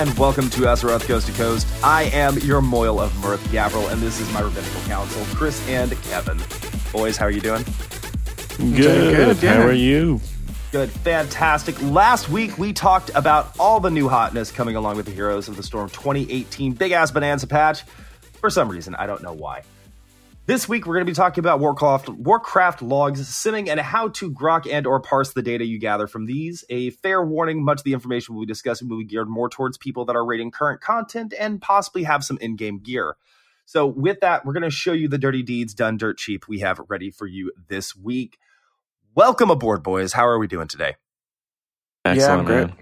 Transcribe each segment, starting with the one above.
Shalom, y'all, and welcome to Azeroth Coast to Coast. I am your Moil of Mirth, Gavriil, and this is my rabbinical council, Chris and Kevin. Boys, how are you doing? Good. good. How are you? Good, fantastic. Last week we talked about all the new hotness coming along with the Heroes of the Storm 2018 Big Ass Bonanza patch. For some reason, I don't know why. This week we're going to be talking about Warcraft, Warcraft logs, simming, and how to grok and or parse the data you gather from these. A fair warning: much of the information we'll be discussing will be geared more towards people that are raiding current content and possibly have some in-game gear. So, with that, we're going to show you the dirty deeds done dirt cheap we have ready for you this week. Welcome aboard, boys. How are we doing today? Excellent, I'm great. man.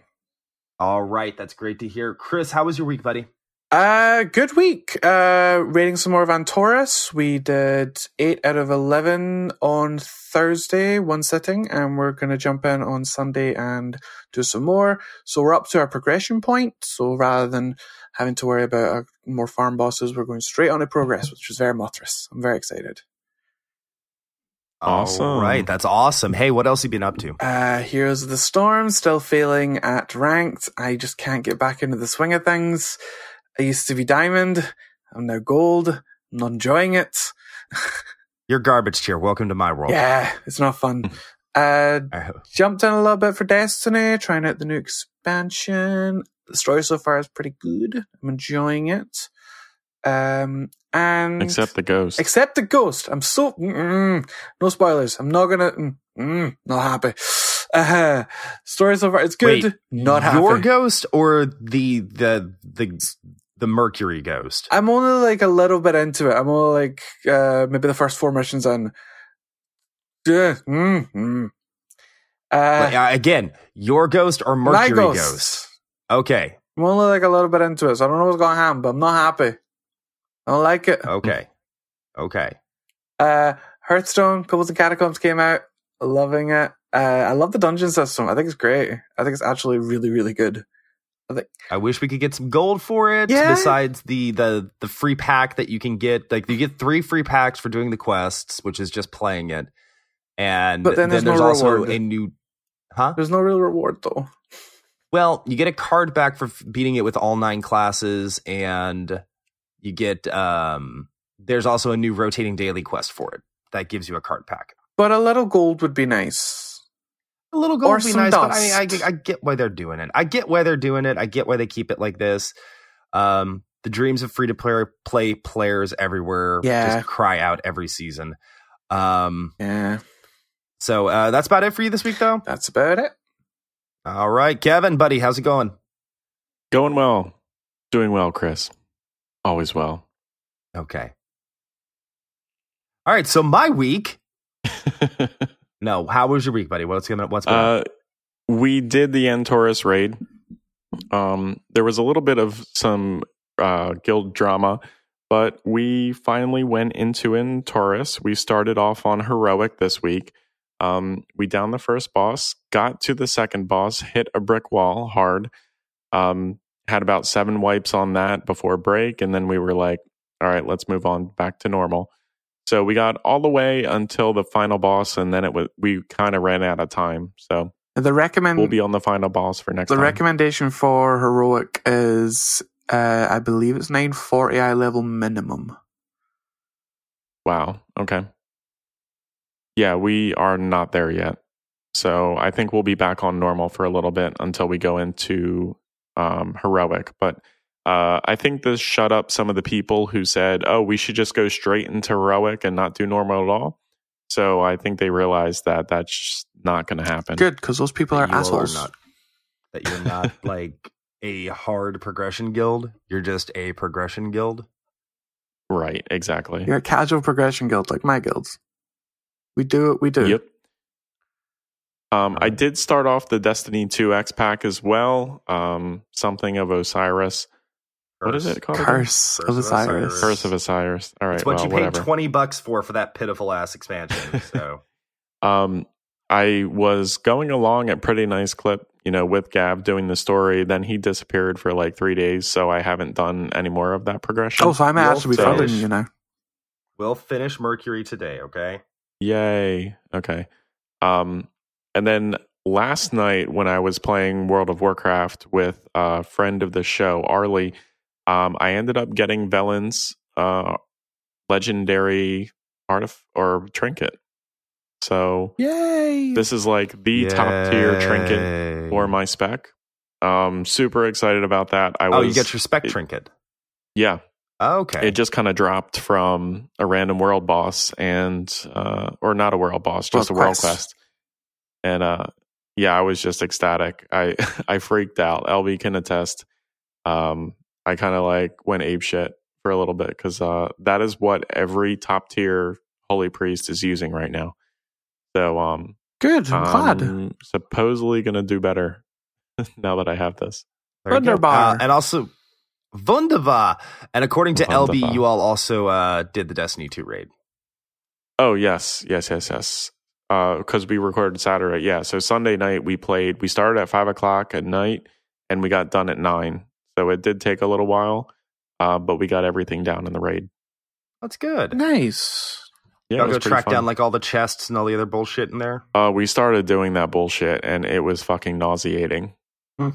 All right, that's great to hear. Chris, how was your week, buddy? Uh, good week. Uh, raiding some more Antorus. We did 8 out of 11 on Thursday, one sitting, and we're going to jump in on Sunday and do some more. So we're up to our progression point. So rather than having to worry about our more farm bosses, we're going straight on to progress, which is very Mothras. I'm very excited. Awesome. All right, that's awesome. Hey, what else have you been up to? Uh, Heroes of the Storm, still failing at ranked. I just can't get back into the swing of things. I used to be diamond. I'm now gold. I'm not enjoying it. You're garbage tier. Welcome to my world. Yeah, it's not fun. uh, I- jumped in a little bit for Destiny, trying out the new expansion. The story so far is pretty good. I'm enjoying it. Um, and Except the ghost. except the ghost. I'm so mm, no spoilers. I'm not gonna mm, mm, not happy. Uh, story so far it's good. Wait, not happy. Your ghost or the the the the Mercury ghost? I'm only like a little bit into it. I'm only like uh, maybe the first four missions in. Yeah. Mm, mm. Uh, uh, again, your ghost or Mercury ghost. ghost? Okay, I'm only like a little bit into it, so I don't know what's going to happen, but I'm not happy. I don't like it. okay, okay. Uh, Hearthstone, Kobolds and Catacombs came out. Loving it. Uh, I love the dungeon system. I think it's great. I think it's actually really, really good. I wish we could get some gold for it. Yeah. Besides the the the free pack that you can get, like you get three free packs for doing the quests, which is just playing it. And But then there's no also reward. a new, huh? There's no real reward though. Well, you get a card back for beating it with all nine classes, and you get um. There's also a new rotating daily quest for it that gives you a card pack. But a little gold would be nice. A little gold Or would be some nice, but I mean, I. I get why they're doing it. I get why they're doing it. I get why they keep it like this. Um, the dreams of free to play play players everywhere Yeah. just cry out every season. Um, Yeah, so uh, that's about it for you this week, though. that's about it. All right, Kevin, buddy, how's it going? Going well. Doing well, Chris. Always well. Okay. All right, so my week. No, how was your week, buddy? What's going? What's going on? uh, we did the Antorus raid. Um, there was a little bit of some uh, guild drama, but we finally went into Antorus. We started off on heroic this week. Um, we downed the first boss, got to the second boss, hit a brick wall hard. Um, had about seven wipes on that before break, and then we were like, "All right, let's move on back to normal." So we got all the way until the final boss, and then it was we kind of ran out of time. So The recommend we'll be on the final boss for next the time. recommendation for heroic is uh, I believe it's 940 eye level minimum. wow. Okay. Yeah, we are not there yet. So I think we'll be back on normal for a little bit until we go into um, heroic. But uh, I think this shut up some of the people who said, "Oh, we should just go straight into heroic and not do normal at all." So I think they realized that that's just not going to happen. Good because those people are That you assholes. not that you're not like a hard progression guild. You're just a progression guild. Right? Exactly. You're a casual progression guild like my guilds. We do what we do. Yep. Um, I did start off the Destiny 2 X pack as well. Um, something of Osiris. What is it called? again? Curse of Osiris. Curse of Osiris. All right. It's what well, you paid whatever. twenty bucks for for that pitiful ass expansion. So Um, I was going along at pretty nice clip, you know, with Gav doing the story. Then he disappeared for like three days, so I haven't done any more of that progression. Oh, so I may Well, actually be so- following you know. we'll finish Mercury today. Okay. Yay. Okay. Um, and then last night when I was playing World of Warcraft with a friend of the show, Arlie, um, I ended up getting Velen's uh, legendary artif- or trinket. So Yay! this is like the top tier trinket for my spec. Um, super excited about that. I was, Oh, you get your spec it- trinket. yeah. Okay. It just kind of dropped from a random world boss and uh or not a world boss, just World a world quest. quest. And uh yeah, I was just ecstatic. I I freaked out. LB can attest. Um I kind of like went ape shit for a little bit cuz uh that is what every top tier holy priest is using right now. So um Good. I'm glad. I'm supposedly going to do better now that I have this. Very. Wunderbar. Uh, and also Wunderbar. And according to LB, you all also uh, did the Destiny 2 raid. Oh yes, yes, yes, yes. Because we recorded Saturday, yeah. So Sunday night we played. We started at five o'clock at night, and we got done at nine. So it did take a little while, uh, but we got everything down in the raid. That's good. nice. Yeah, it Y'all go track fun. down like all the chests and all the other bullshit in there. uh, we started doing that bullshit, and it was fucking nauseating. I,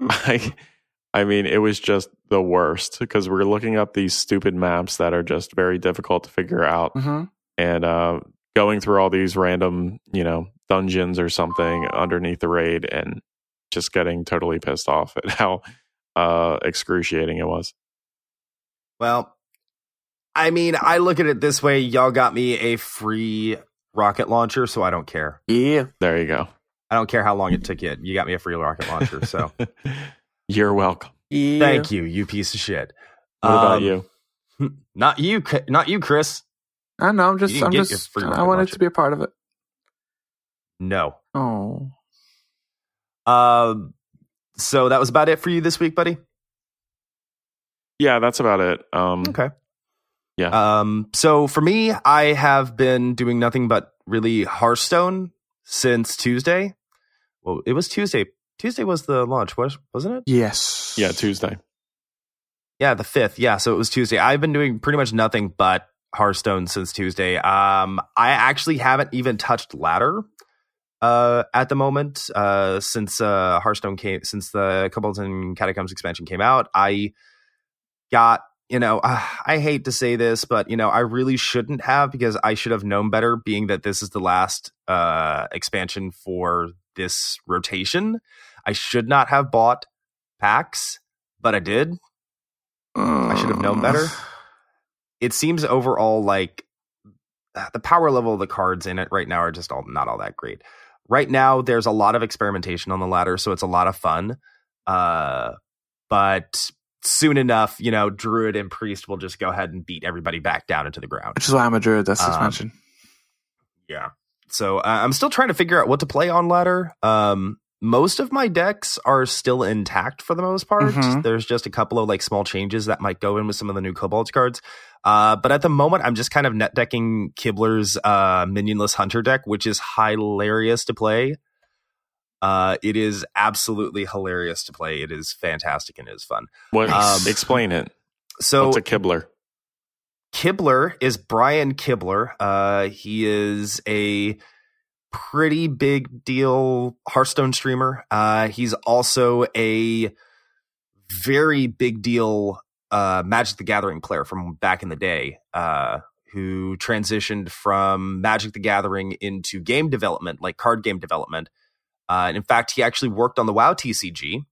I mean, it was just the worst because we're looking up these stupid maps that are just very difficult to figure out. hmm and uh, going through all these random, you know, dungeons or something underneath the raid, and just getting totally pissed off at how uh, excruciating it was. Well, I mean, I look at it this way. Y'all got me a free rocket launcher, so I don't care. Yeah. There you go. I don't care how long it took you. You got me a free rocket launcher, so You're welcome. Yeah. thank you, you piece of shit. What about Um, you? Not you, not you, Chris. I know. I'm just. I'm just. I wanted launcher. to be a part of it. No. Oh. Um. So that was about it for you this week, buddy. Yeah, that's about it. Um, Okay. Yeah. Um. So for me, I have been doing nothing but really Hearthstone since Tuesday. Well, it was Tuesday. Tuesday was the launch, was wasn't it? Yes. Yeah, Tuesday. Yeah, the fifth. Yeah, so it was Tuesday. I've been doing pretty much nothing but Hearthstone since Tuesday. Um, I actually haven't even touched ladder uh, at the moment uh, since uh, Hearthstone came since the and Catacombs expansion came out. I got you know uh, I hate to say this, but you know I really shouldn't have because I should have known better. Being that this is the last uh, expansion for this rotation, I should not have bought packs, but I did. I should have known better. It seems overall like uh, the power level of the cards in it right now are just all not all that great. Right now, there's a lot of experimentation on the ladder, so it's a lot of fun. Uh, but soon enough, you know, Druid and Priest will just go ahead and beat everybody back down into the ground. Which is why I'm a druid. That's Um, expansion. Yeah. So uh, I'm still trying to figure out what to play on ladder. Um, most of my decks are still intact for the most part. Mhm. There's just a couple of like small changes that might go in with some of the new Kobolds cards. Uh, but at the moment, I'm just kind of net decking Kibler's uh, Minionless Hunter deck, which is hilarious to play. Uh, it is absolutely hilarious to play. It is fantastic and it is fun. What? Um, explain it. So What's a Kibler? Kibler is Brian Kibler. Uh, he is a pretty big deal Hearthstone streamer. Uh, he's also a very big deal uh, Magic the Gathering player from back in the day, uh, who transitioned from Magic the Gathering into game development, like card game development. Uh, and in fact, he actually worked on the WoW TCG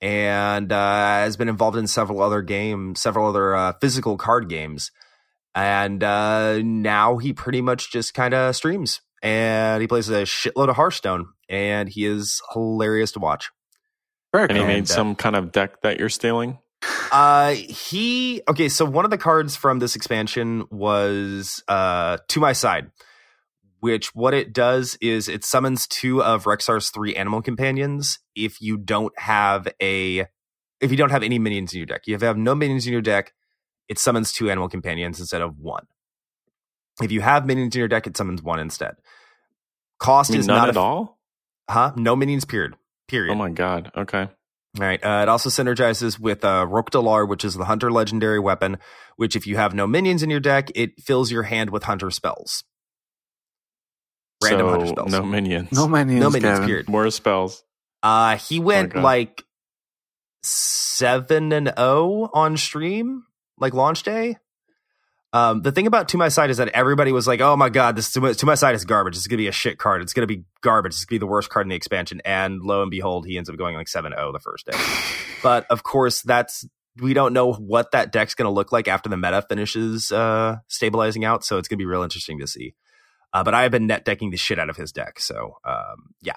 and uh, has been involved in several other games, several other uh, physical card games. And uh, now he pretty much just kind of streams and he plays a shitload of Hearthstone, and he is hilarious to watch. Very And he made and, uh, some kind of deck that you're stealing. Uh, he okay. So one of the cards from this expansion was uh to my side, which what it does is it summons two of Rexxar's three animal companions. If you don't have a, if you don't have any minions in your deck, if you have no minions in your deck, it summons two animal companions instead of one. If you have minions in your deck, it summons one instead. Cost I mean, is none not at a, all. huh? No minions. Period. Period. Oh my god. Okay. All right. Uh, it also synergizes with uh, Rhok'delar, which is the Hunter legendary weapon, which if you have no minions in your deck, it fills your hand with Hunter spells. Random so hunter spells. no minions. No minions. no minions. Kevin. Period. More spells. Uh, he went God. like seven and zero on stream, like launch day. Um, the thing about To My Side is that everybody was like, "Oh my god, this To My, to my Side is garbage. It's gonna be a shit card. It's gonna be garbage. It's gonna be the worst card in the expansion." And lo and behold, he ends up going like 7-0 the first day. but of course, that's we don't know what that deck's gonna look like after the meta finishes uh, stabilizing out. So it's gonna be real interesting to see. Uh, but I have been net decking the shit out of his deck. So um, yeah.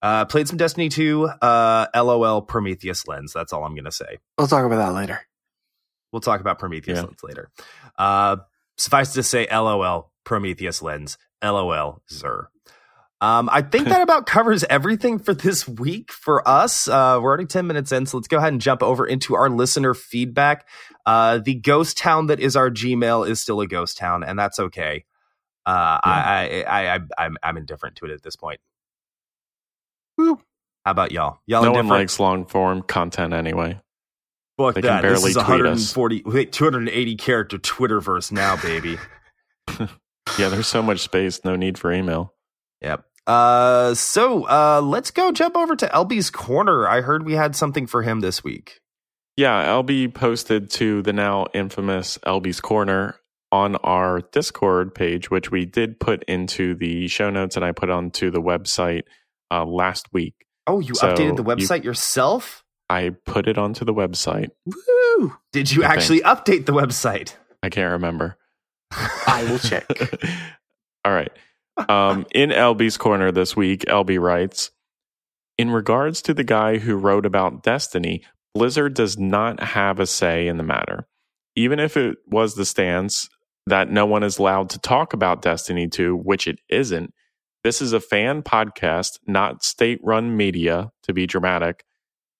Uh, played some Destiny 2. Uh, LOL Prometheus Lens. That's all I'm going to say. We'll talk about that later. We'll talk about Prometheus Yeah. Lens later. Uh, suffice to say, LOL Prometheus Lens. LOL Zer. Um, I think that about covers everything for this week for us. Uh, we're already 10 minutes in, so let's go ahead and jump over into our listener feedback. Uh, the ghost town that is our Gmail is still a ghost town, and that's okay. Uh, I, I, I, I, I'm, I'm indifferent to it at this point. Woo. How about y'all? Y'all no one likes long form content anyway. Fuck They can that. This barely is tweet us. 140, wait, 280 character Twitterverse now, baby. Yeah, there's so much space, no need for email. yep. Uh, so uh, let's go jump over to LB's corner. I heard we had something for him this week. Yeah, LB posted to the now infamous LB's Corner on our Discord page, which we did put into the show notes and I put onto the website uh, last week. Oh, you So updated the you- website yourself? I put it onto the website. Woo! Did you I actually update the website? I can't remember. I will check. All right. Um, in LB's corner this week, LB writes In regards to the guy who wrote about Destiny, Blizzard does not have a say in the matter. Even if it was the stance that no one is allowed to talk about Destiny 2, which it isn't, this is a fan podcast, not state run media, to be dramatic.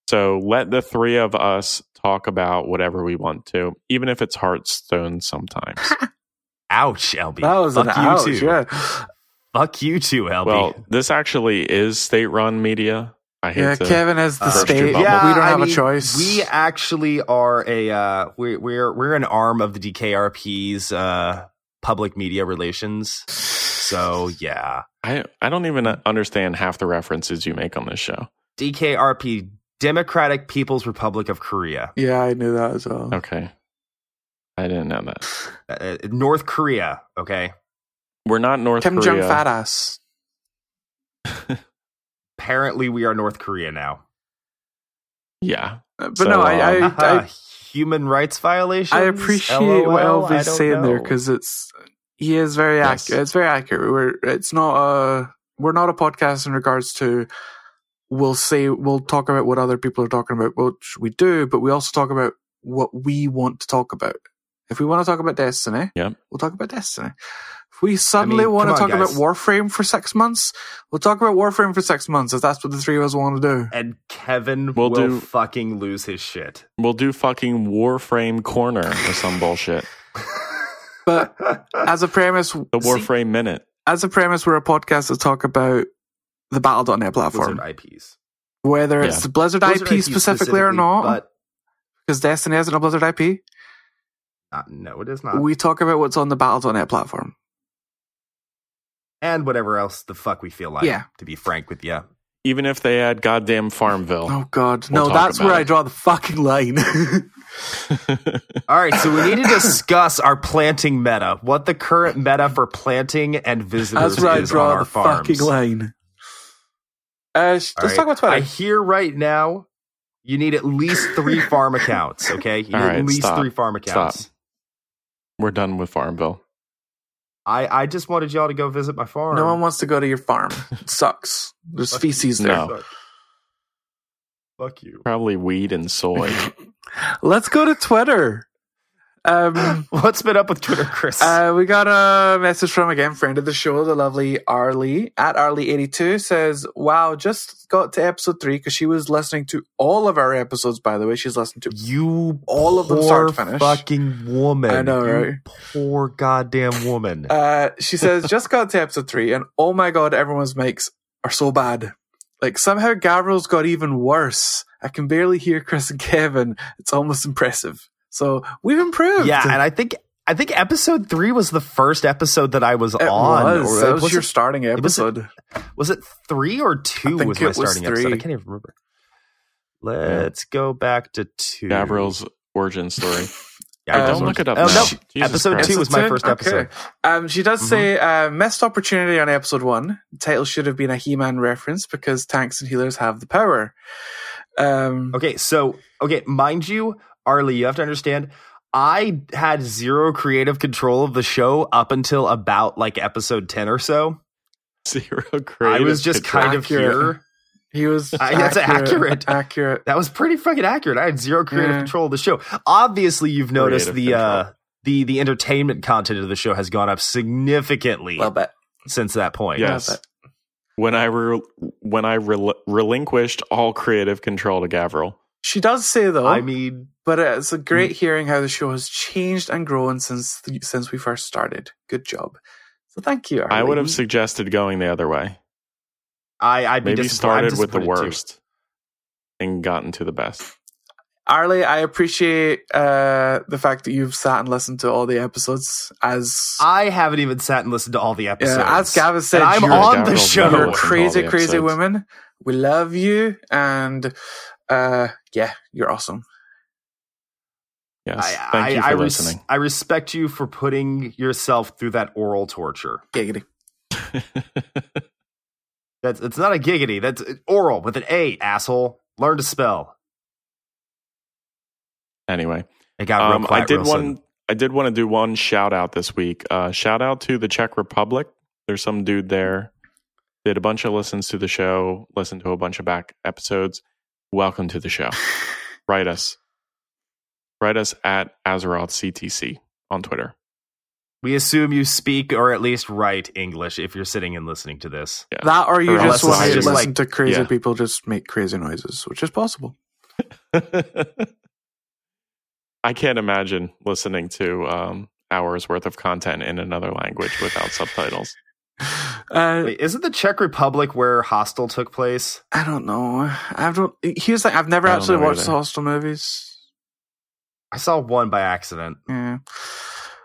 So let the three of us talk about whatever we want to, even if it's Hearthstone sometimes. Ouch, LB. That was Fuck an you ouch. too. Yeah. Fuck you too, LB. Well, this actually is state run media. I hate Yeah, to. Kevin is the Uh, state. bubble. yeah, we don't I have mean, a choice. We actually are a uh, we're we're we're an arm of the DKRP's uh, public media relations. So yeah, I, I don't even understand half the references you make on this show. DKRP, Democratic People's Republic of Korea, yeah, I knew that as well. Okay. I didn't know that. uh, uh, North Korea. Okay, We're not North Kim Jong Korea. fat ass. apparently we are North Korea now. yeah. Uh, But So, no, I, I, I, Human rights violations. I appreciate LOL? what I LB's don't saying there because it's he is very Yes. accurate. It's very accurate. We're it's not a we're not a podcast in regards to we'll say we'll talk about what other people are talking about, which we do, but we also talk about what we want to talk about. If we want to talk about Destiny, Yep. we'll talk about Destiny. If we suddenly mean, want to on, talk about. Warframe for six months, we'll talk about Warframe for six months if that's what the three of us want to do. and Kevin We'll will do- fucking lose his shit. We'll do fucking Warframe Corner or some bullshit. But as a premise, The Warframe Minute. as a premise, we're a podcast to talk about the Battle.net platform, Blizzard IPs. whether it's Yeah. the Blizzard, Blizzard IP specifically, or not, but because Destiny isn't a Blizzard IP. uh, no, it is not. We talk about what's on the Battle.net platform. and whatever else the fuck we feel like. Yeah. To be frank with you. Even if they had goddamn Farmville. Oh God, We'll no, that's where it. I draw the fucking line. All right, so we need to discuss our planting meta. What the current meta for planting and visitors that's where I is on draw our the farms. fucking line. Uh, let's right, talk about Twitter. I hear right now you need at least three farm accounts. Okay, you need All right, at least stop. three farm accounts. Stop. We're done with Farmville. I I just wanted y'all to go visit my farm. no one wants to go to your farm. It sucks. There's feces you. there. No. Fuck. Fuck you. Probably weed and soy. Let's go to Twitter. Um, What's been up with Twitter, Chris? Uh, we got a message from again friend of the show, the lovely Arlie at Arlie82 says, "Wow, just got to episode three because she was listening to all of our episodes. By the way, she's listened to you all of them start to finish. fucking woman. I know, You right? Poor goddamn woman. Uh, she says, just got to episode three, and oh my god, everyone's mics are so bad. Like somehow Gabriel's got even worse. I can barely hear Chris and Kevin. It's almost impressive. So we've improved. yeah, and I think I think episode three was the first episode that I was It on. was. or- That was, was your it- starting was it- episode. Was it three or two? I think was my it was starting episode? I can't even remember. Let's go back to two. Gavriil's origin story. Yeah, this Don't look it up. Oh now. no! Jesus episode Christ. two was my first episode. Okay. Um, she does Mhm. say uh, missed opportunity on episode one. The title should have been a He-Man reference because tanks and healers have the power. Um, Okay, so okay, mind you, Arlie, you have to understand. I had zero creative control of the show up until about like episode ten or so. Zero creative. I was just control. kind of Accurate. here. he was I- that's accurate. Accurate. That was pretty fucking accurate. I had zero creative Yeah. control of the show. Obviously, you've noticed Creative the uh the the entertainment content of the show has gone up significantly Well, bet. since that point. Yes. when I re- when I rel- relinquished all creative control to Gavriil. She does say though, I mean, but it's a Mm. great hearing how the show has changed and grown since the, since we first started. Good job. So thank you. I would have suggested going the other way. I I'd be Maybe disappointed. Started with the disappointed, too. worst and gotten to the best. Arlie, I appreciate uh, the fact that you've sat and listened to all the episodes. As I haven't even sat and listened to all the episodes. yeah, as Gavin said, and I'm on the show. you're listened to all crazy, crazy episodes. women. We love you, and uh, yeah, you're awesome. Yes. I, Thank I, you for I, res- listening. I respect you for putting yourself through that oral torture. Giggity. That's it's not a giggity. That's oral with an A, asshole. Learn to spell. anyway, It got real um, I did real sudden. one. I did want to do one shout out this week. Uh, shout out to the Czech Republic. There's some dude there. Did a bunch of listens to the show. Listened to a bunch of back episodes. Welcome to the show. Write us. Write us at Azeroth CTC on Twitter. We assume you speak or at least write English if you're sitting and listening to this. Yeah. That or you Or just unless want to just listen like- to crazy yeah. people just make crazy noises, which is possible. I can't imagine listening to um, hours worth of content in another language without subtitles. Uh, Wait, isn't the Czech Republic where Hostel took place? I don't know. I don't. Here's like I've never I actually watched either. the Hostel movies. I saw one by accident. Yeah.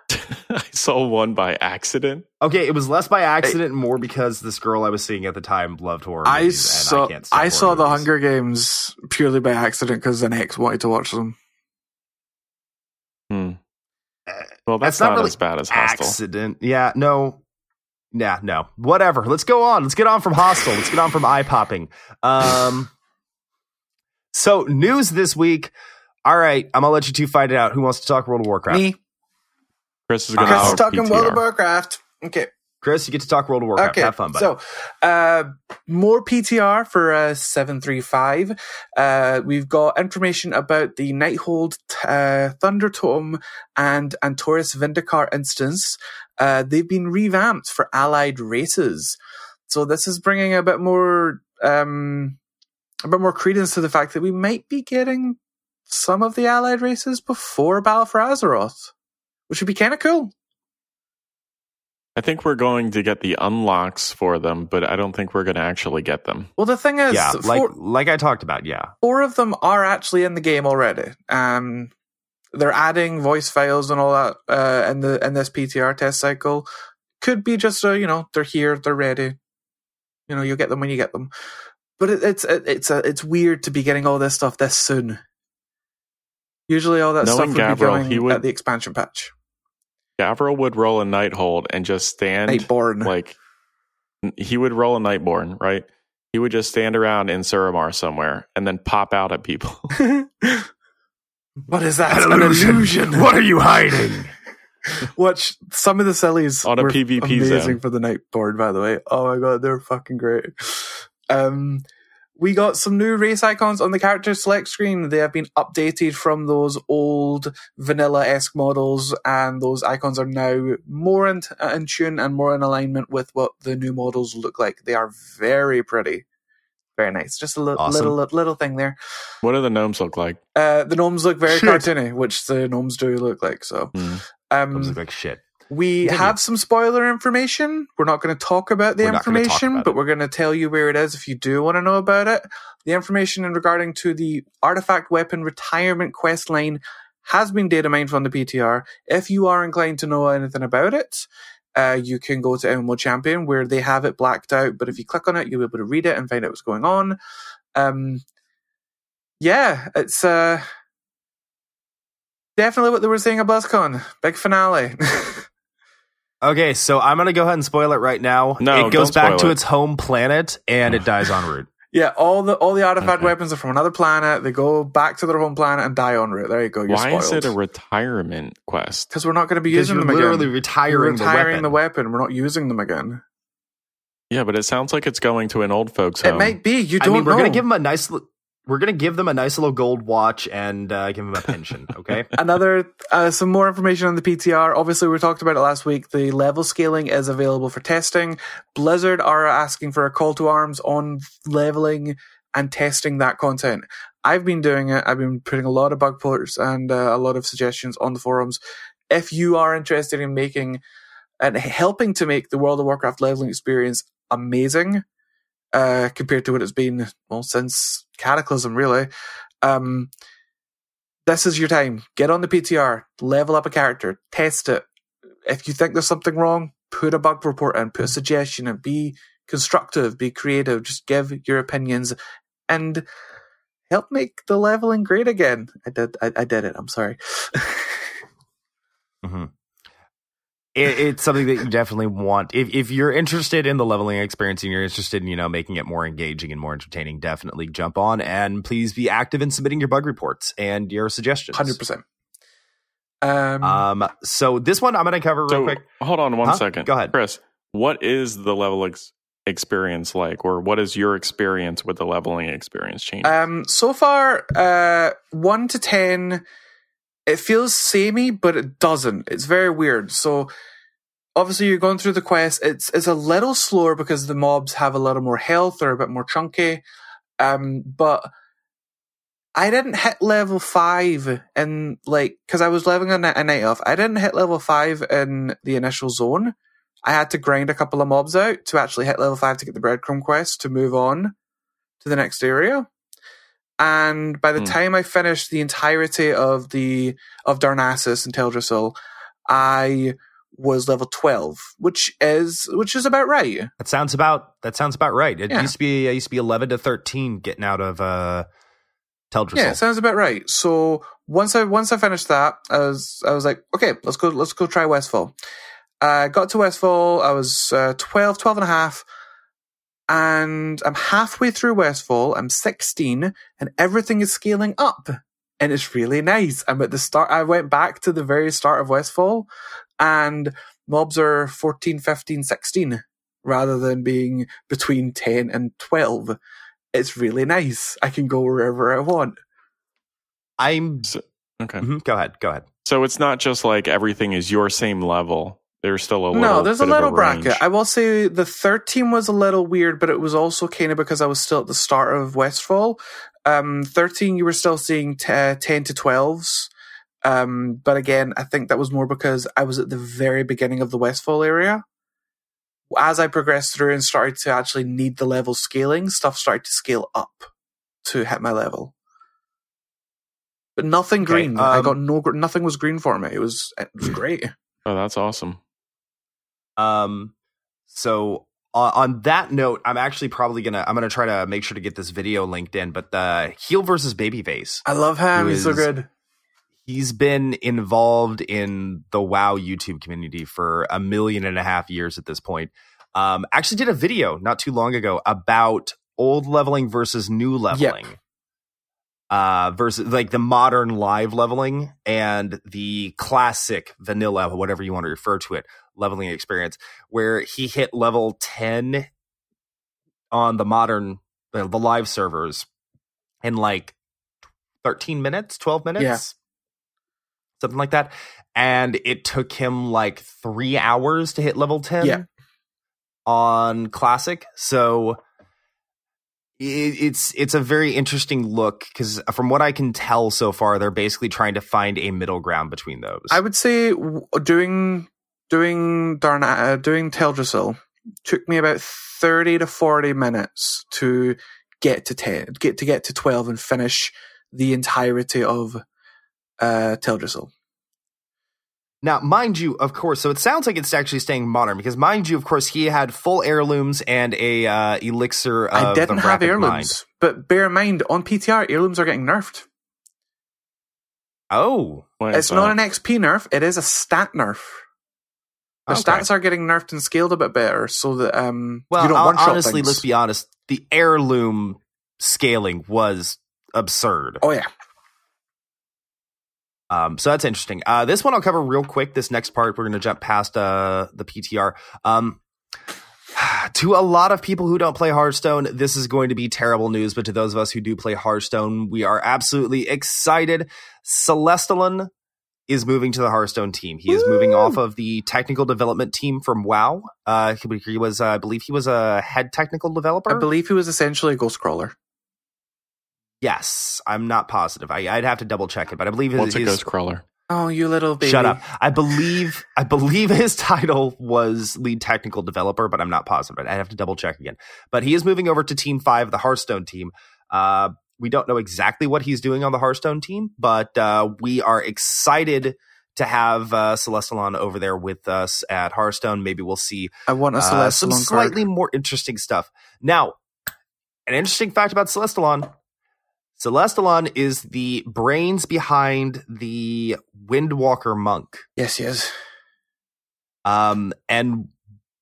I saw one by accident. Okay, it was less by accident and more because this girl I was seeing at the time loved horror I movies, saw. and I, can't I, horror saw the. Hunger Games purely by accident because an ex wanted to watch them. Hmm. Uh, Well, that's, That's not not, really as bad as Hostel. accident. Yeah, no. Nah, no. Whatever. Let's go on. Let's get on from hostile. Let's get on from eye popping. Um so news this week. All right, I'm gonna let you two find it out. Who wants to talk World of Warcraft? Me, Chris is going Chris is to talking World of Warcraft. Okay. Chris, you get to talk World of Warcraft. Okay, Have fun, buddy. so uh, more PTR for uh, 735. Uh, we've got information about the Nighthold uh, Thunder Totem and Antorus Vindicaar instance. Uh, they've been revamped for allied races. So this is bringing a bit more, um, a bit more credence to the fact that we might be getting some of the allied races before Battle for Azeroth, which would be kind of cool. I think we're going to get the unlocks for them, but I don't think we're going to actually get them. Well, the thing is, yeah, like for- like I talked about, yeah. four of them are actually in the game already. Um, they're adding voice files and all that uh, in the in this PTR test cycle. Could be just a you know they're here, they're ready. You know, you'll get them when you get them. But it, it's it, it's a, it's weird to be getting all this stuff this soon. Usually, all that Knowing stuff would Gavriil, be coming he would- at the expansion patch. Gavriil would roll a Nighthold and just stand Nightborne. like he would roll a Nightborne, right? He would just stand around in Suramar somewhere and then pop out at people. what is that? An illusion. What are you hiding? Watch some of the sillies On a PvP amazing zone. for the night board, by the way. Oh my god, they're fucking great. Um, we got some new race icons on the character select screen. They have been updated from those old vanilla esque models, and those icons are now more in, uh, in tune and more in alignment with what the new models look like. They are very pretty, very nice. Just a li- Awesome. little little thing there. what do the gnomes look like? Uh, the gnomes look very Shit. cartoony, which the gnomes do look like. So, Hmm. um, Those look like shit. we Continue. have some spoiler information. We're not going to talk about the We're not gonna talk information, about but it. we're going to tell you where it is if you do want to know about it. The information in regarding to the artifact weapon retirement quest line has been data mined from the PTR. If you are inclined to know anything about it, uh, you can go to MMO Champion where they have it blacked out. But if you click on it, you'll be able to read it and find out what's going on. Um, yeah, it's uh, definitely what they were saying at BlizzCon. Big finale. Okay, so I'm gonna go ahead and spoil it right now. No, it goes don't back spoil to it. its home planet and it dies en route. Yeah, all the all the artifact Okay. weapons are from another planet. They go back to their home planet and die on route. There you go. You're Why is it a retirement quest? Because we're not going to be Because using you're them literally again. retiring, We're retiring the the weapon. weapon. We're not using them again. Yeah, but it sounds like it's going to an old folks home. It might be. You don't mean, we're know. gonna give them a nice. We're gonna give them a nice little gold watch and uh, give them a pension. Okay. Another, uh, some more information on the PTR. Obviously, we talked about it last week. The level scaling is available for testing. Blizzard are asking for a call to arms on leveling and testing that content. I've been doing it. I've been putting a lot of bug reports and uh, a lot of suggestions on the forums. If you are interested in making and helping to make the World of Warcraft leveling experience amazing, uh, compared to what it's been, well, since Cataclysm, really, um, this is your time. Get on the PTR, level up a character, test it. If you think there's something wrong, put a bug report in, put a suggestion in, be constructive, be creative, just give your opinions and help make the leveling great again. I did I, I did it. I'm sorry. it, it's something that you definitely want. If if you're interested in the leveling experience and you're interested in you know making it more engaging and more entertaining, definitely jump on and please be active in submitting your bug reports and your suggestions. Hundred percent. Um, Um. So this one I'm gonna cover real So quick. hold on one Huh? second. Go ahead. Chris. What is the level ex- experience like, or what is your experience with the leveling experience change? Um, so far, uh, one to ten, it feels samey, but it doesn't. It's very weird. So, obviously, you're going through the quest. It's it's a little slower because the mobs have a little more health. They're a bit more chunky. Um, but I didn't hit level five in like because I was leveling a, a night elf. I didn't hit level five in the initial zone. I had to grind a couple of mobs out to actually hit level five to get the breadcrumb quest to move on to the next area. And by the Hmm. time I finished the entirety of the of Darnassus and Teldrassil, I was level twelve, which is which is about right. That sounds about that sounds about right. It Yeah. used to be i used to be 11 to 13 getting out of uh Teldrassil. Yeah, sounds about right. So once I once I finished that, I was I was like, okay, let's go let's go try Westfall. I got to Westfall. I was uh, 12, 12 and a half, and I'm halfway through Westfall. I'm 16, and everything is scaling up, and it's really nice. I'm at the start. I went back to the very start of Westfall, and mobs are 14, 15, 16, rather than being between 10 and 12. It's really nice. I can go wherever I want. I'm okay. Mhm, go ahead. Go ahead. So it's not just like everything is your same level. There's still a little. no, there's a little range. bracket. I will say the 13 was a little weird, but it was also kind of because I was still at the start of Westfall. Um, 13, you were still seeing t- uh, 10 to 12s. Um, but again, I think that was more because I was at the very beginning of the Westfall area. As I progressed through and started to actually need the level scaling, stuff started to scale up to hit my level. But nothing Okay, green. I um, got no. Nothing was green for me. It was. It was great. Oh, that's awesome. Um, so on, on that note, I'm actually probably gonna I'm gonna try to make sure to get this video linked in. But the heel versus babyface, I love him. He's so good. he's been involved in the WoW YouTube community for a million and a half years at this point. Um, actually did a video not too long ago about old leveling versus new leveling. Uh, versus like the modern live leveling and the classic vanilla, whatever you want to refer to it, leveling experience, where he hit level 10 on the modern, the, the live servers in like 13 minutes, 12 minutes. Yeah. Something like that. And it took him like three hours to hit level 10 Yeah. on classic. So it's it's a very interesting look because from what I can tell so far, they're basically trying to find a middle ground between those. I would say doing doing Darna uh, doing Teldrassil took me about thirty to forty minutes to get to ten, get to get to twelve and finish the entirety of uh, Teldrassil. Now, mind you, of course, so it sounds like it's actually staying modern because, mind you, of course, he had full heirlooms and a uh, elixir. Of I didn't the have heirlooms, mind. but bear in mind on PTR, heirlooms are getting nerfed. Oh, It's not an XP nerf; it is a stat nerf. The Okay. stats are getting nerfed and scaled a bit better, so that um, well, you don't one shot honestly, things. let's be honest. The heirloom scaling was absurd. Oh yeah, Um, so that's interesting. Uh, this one I'll cover real quick. This next part, we're going to jump past uh, the PTR. Um, to a lot of people who don't play Hearthstone, this is going to be terrible news. But to those of us who do play Hearthstone, we are absolutely excited. Celestalon is moving to the Hearthstone team. He is moving off of the technical development team from WoW. Uh, he, he was, uh, I believe, he was a head technical developer. I believe he was essentially a Ghostcrawler. yes, I'm not positive. I, I'd have to double check it, but I believe his, What's a his- Ghostcrawler? Oh, you little baby! Shut up. I believe I believe his title was lead technical developer, but I'm not positive. I'd have to double check again. But he is moving over to Team Five, the Hearthstone team. Uh, we don't know exactly what he's doing on the Hearthstone team, but uh, we are excited to have uh, Celestalon over there with us at Hearthstone. Maybe we'll see I want a uh, some Salon slightly card. more interesting stuff. Now, an interesting fact about Celestalon. Celestalon is the brains behind the Windwalker monk. Yes, yes. Um, and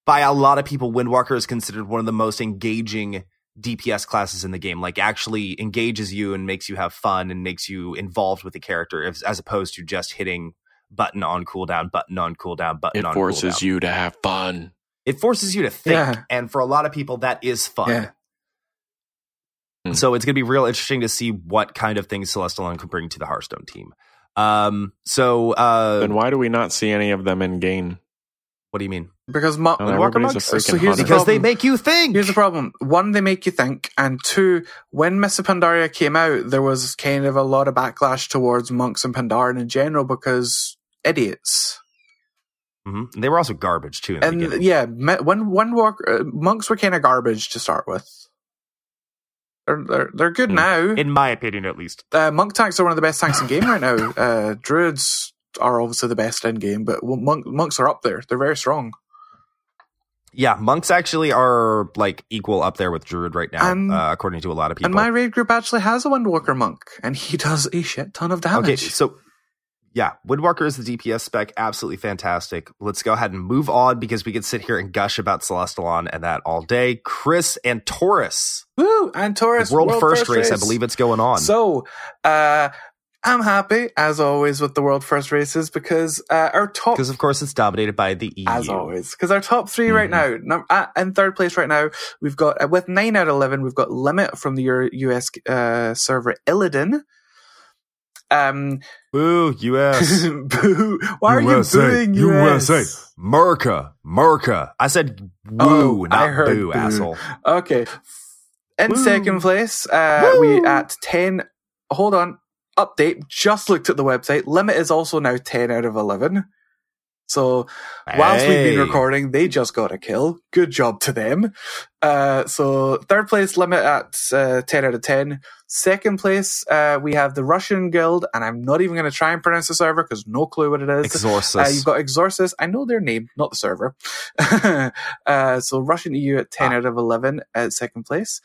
by a lot of people, Windwalker is considered one of the most engaging DPS classes in the game. Like, actually engages you and makes you have fun and makes you involved with the character, as, as opposed to just hitting button on cooldown, button on cooldown, button It on forces you to have fun. It forces you to think, Yeah. and for a lot of people, that is fun. Yeah. Hmm. So it's going to be real interesting to see what kind of things Celestalon can bring to the Hearthstone team. Um, so uh, then why do we not see any of them in game? What do you mean? Because mo- Windwalker everybody's monks? freaking So here's the hunter. Because they make you think. Here's the problem. One, they make you think, and two, when Miss Pandaria came out, there was kind of a lot of backlash towards monks and Pandaren in general because idiots. Mhm. They were also garbage too. In the And beginning. yeah, me- when when walk, uh, monks were kind of garbage to start with. They're they're, they're good Hmm. now. in my opinion, at least. uh, monk tanks are one of the best tanks in game right now. Uh, druids are obviously the best in game, but monk, monks are up there. They're very strong. Yeah, monks actually are like equal up there with druid right now, uh, according to a lot of people. And my raid group actually has a Windwalker monk, and he does a shit ton of damage. okay, so yeah, Windwalker is the DPS spec, absolutely fantastic. Let's go ahead and move on because we could sit here and gush about Celestalon and that all day. Chris Antorus, Woo! Antorus world, first, race, I believe it's going on. So, uh, I'm happy as always with the world first races because uh, our top, because of course it's dominated by the EU. as always, because our top 3 right now, num- uh, in third place right now, we've got uh, with nine out of eleven, we've got Limit from the Euro- US uh, server Illidan. Um, Boo, US. boo! Why are USA, you booing US? USA. Merca, Merca. I said woo, Oh, not I heard boo, boo. asshole. Okay. In Woo. second place, uh, we at 10. Hold on. Update. Just looked at the website. Limit is also now 10 out of 11. So whilst we've been recording, they just got a kill. Good job to them. Uh, so third place limit at uh, 10 out of 10. Second place, uh, we have the Russian Guild, and I'm not even going to try and pronounce the server because no clue what it is. Exorsus. Uh, you've got Exorsus. I know their name, not the server. uh, so Russian EU at 10 Ah. out of 11 at second place.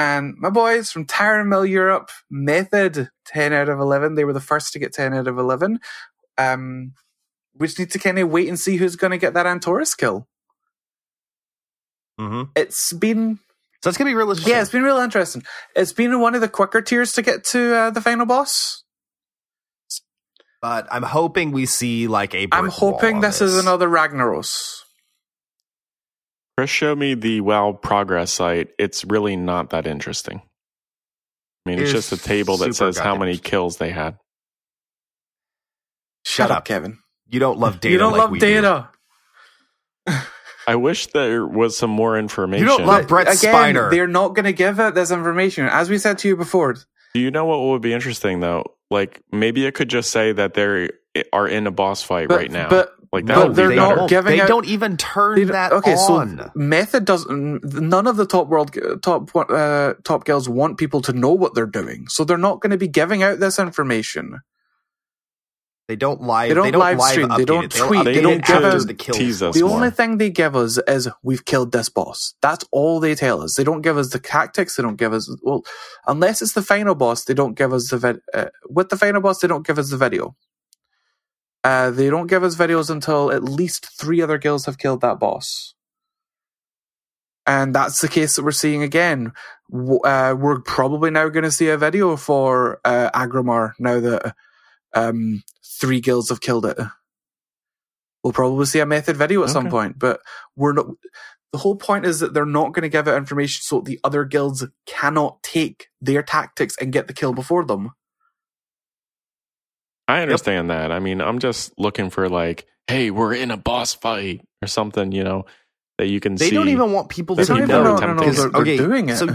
And my boys from Tarren Mill Europe, Method, 10 out of 11. They were the first to get 10 out of 11. Um, we just need to kind of wait and see who's going to get that Antorus kill. Mm-hmm. It's been, So it's gonna be real interesting. yeah, it's been real interesting. It's been one of the quicker tiers to get to uh, the final boss. but I'm hoping we see like a. I'm hoping on this, is another Ragnaros. Chris showed me the WoW progress site. It's really not that interesting. I mean, it's It's just a table that says how many kills they had. Shut up, Kevin. You don't love data. you don't like love we do. data. I wish there was some more information. You don't love Brent Again, Spiner. they're not going to give out this information. As we said to you before, Do you know what would be interesting though? Like maybe it could just say that they are in a boss fight but, right now. but like that but would they're be not better. don't, giving They out- don't even turn they- that okay, on. so method doesn't. None of the top world top uh, top guilds want people to know what they're doing, so they're not going to be giving out this information. They don't live. They don't they don't live live stream, update they don't it. They'll tweet, they don't give us- the kills. tease us the more. only thing they give us is we've killed this boss. That's all they tell us. They don't give us the tactics. They don't give us well, unless it's the final boss. They don't give us the vid. Uh, with the final boss, they don't give us the video. Uh, they don't give us videos until at least three other guilds have killed that boss. And that's the case that we're seeing again. Uh, we're probably now going to see a video for uh, Aggramar now that um, three guilds have killed it. We'll probably see a method video at some point, but we're not. The whole point is that they're not going to give out information so the other guilds cannot take their tactics and get the kill before them. I understand that. I mean, I'm just looking for like, hey, we're in a boss fight or something, you know, that you can They see. don't even want people to don't know. even know- no, no, no, they're, they're okay, doing it. So,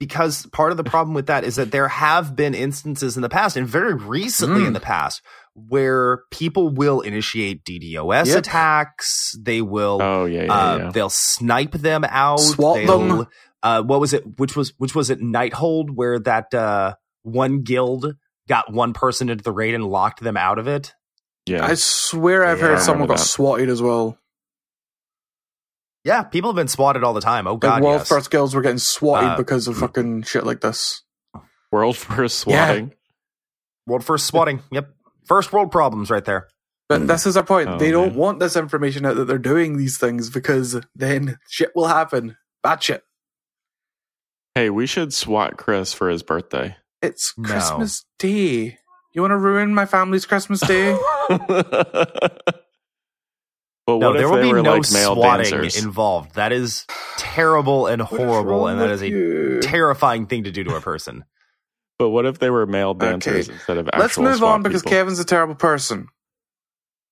because part of the problem with that is that there have been instances in the past, and very recently Mm. in the past, where people will initiate DDoS Yep. attacks. They will. Oh yeah, yeah, uh, yeah. They'll snipe them out. Swat them. Uh, what was it? Which was which was it? Nighthold, where that uh, one guild got one person into the raid and locked them out of it. yeah. I swear I've Yeah, heard someone got that. swatted as well. Yeah, people have been swatted all the time. Oh Like god, world yes. first girls were getting swatted Uh, because of fucking shit like this. World first Yeah. swatting. World first swatting. yep, first world problems right there. But this is our point. Oh, they don't man. want this information out that they're doing these things because then shit will happen. Bad shit. Hey, we should swat Chris for his birthday. It's No. Christmas Day. You want to ruin my family's Christmas Day? But No, what there will they be were no like male swatting dancers? involved. That is terrible and horrible, and that is a you? terrifying thing to do to a person. but what if they were male dancers Okay. instead of actual Let's move on because people? Kevin's a terrible person.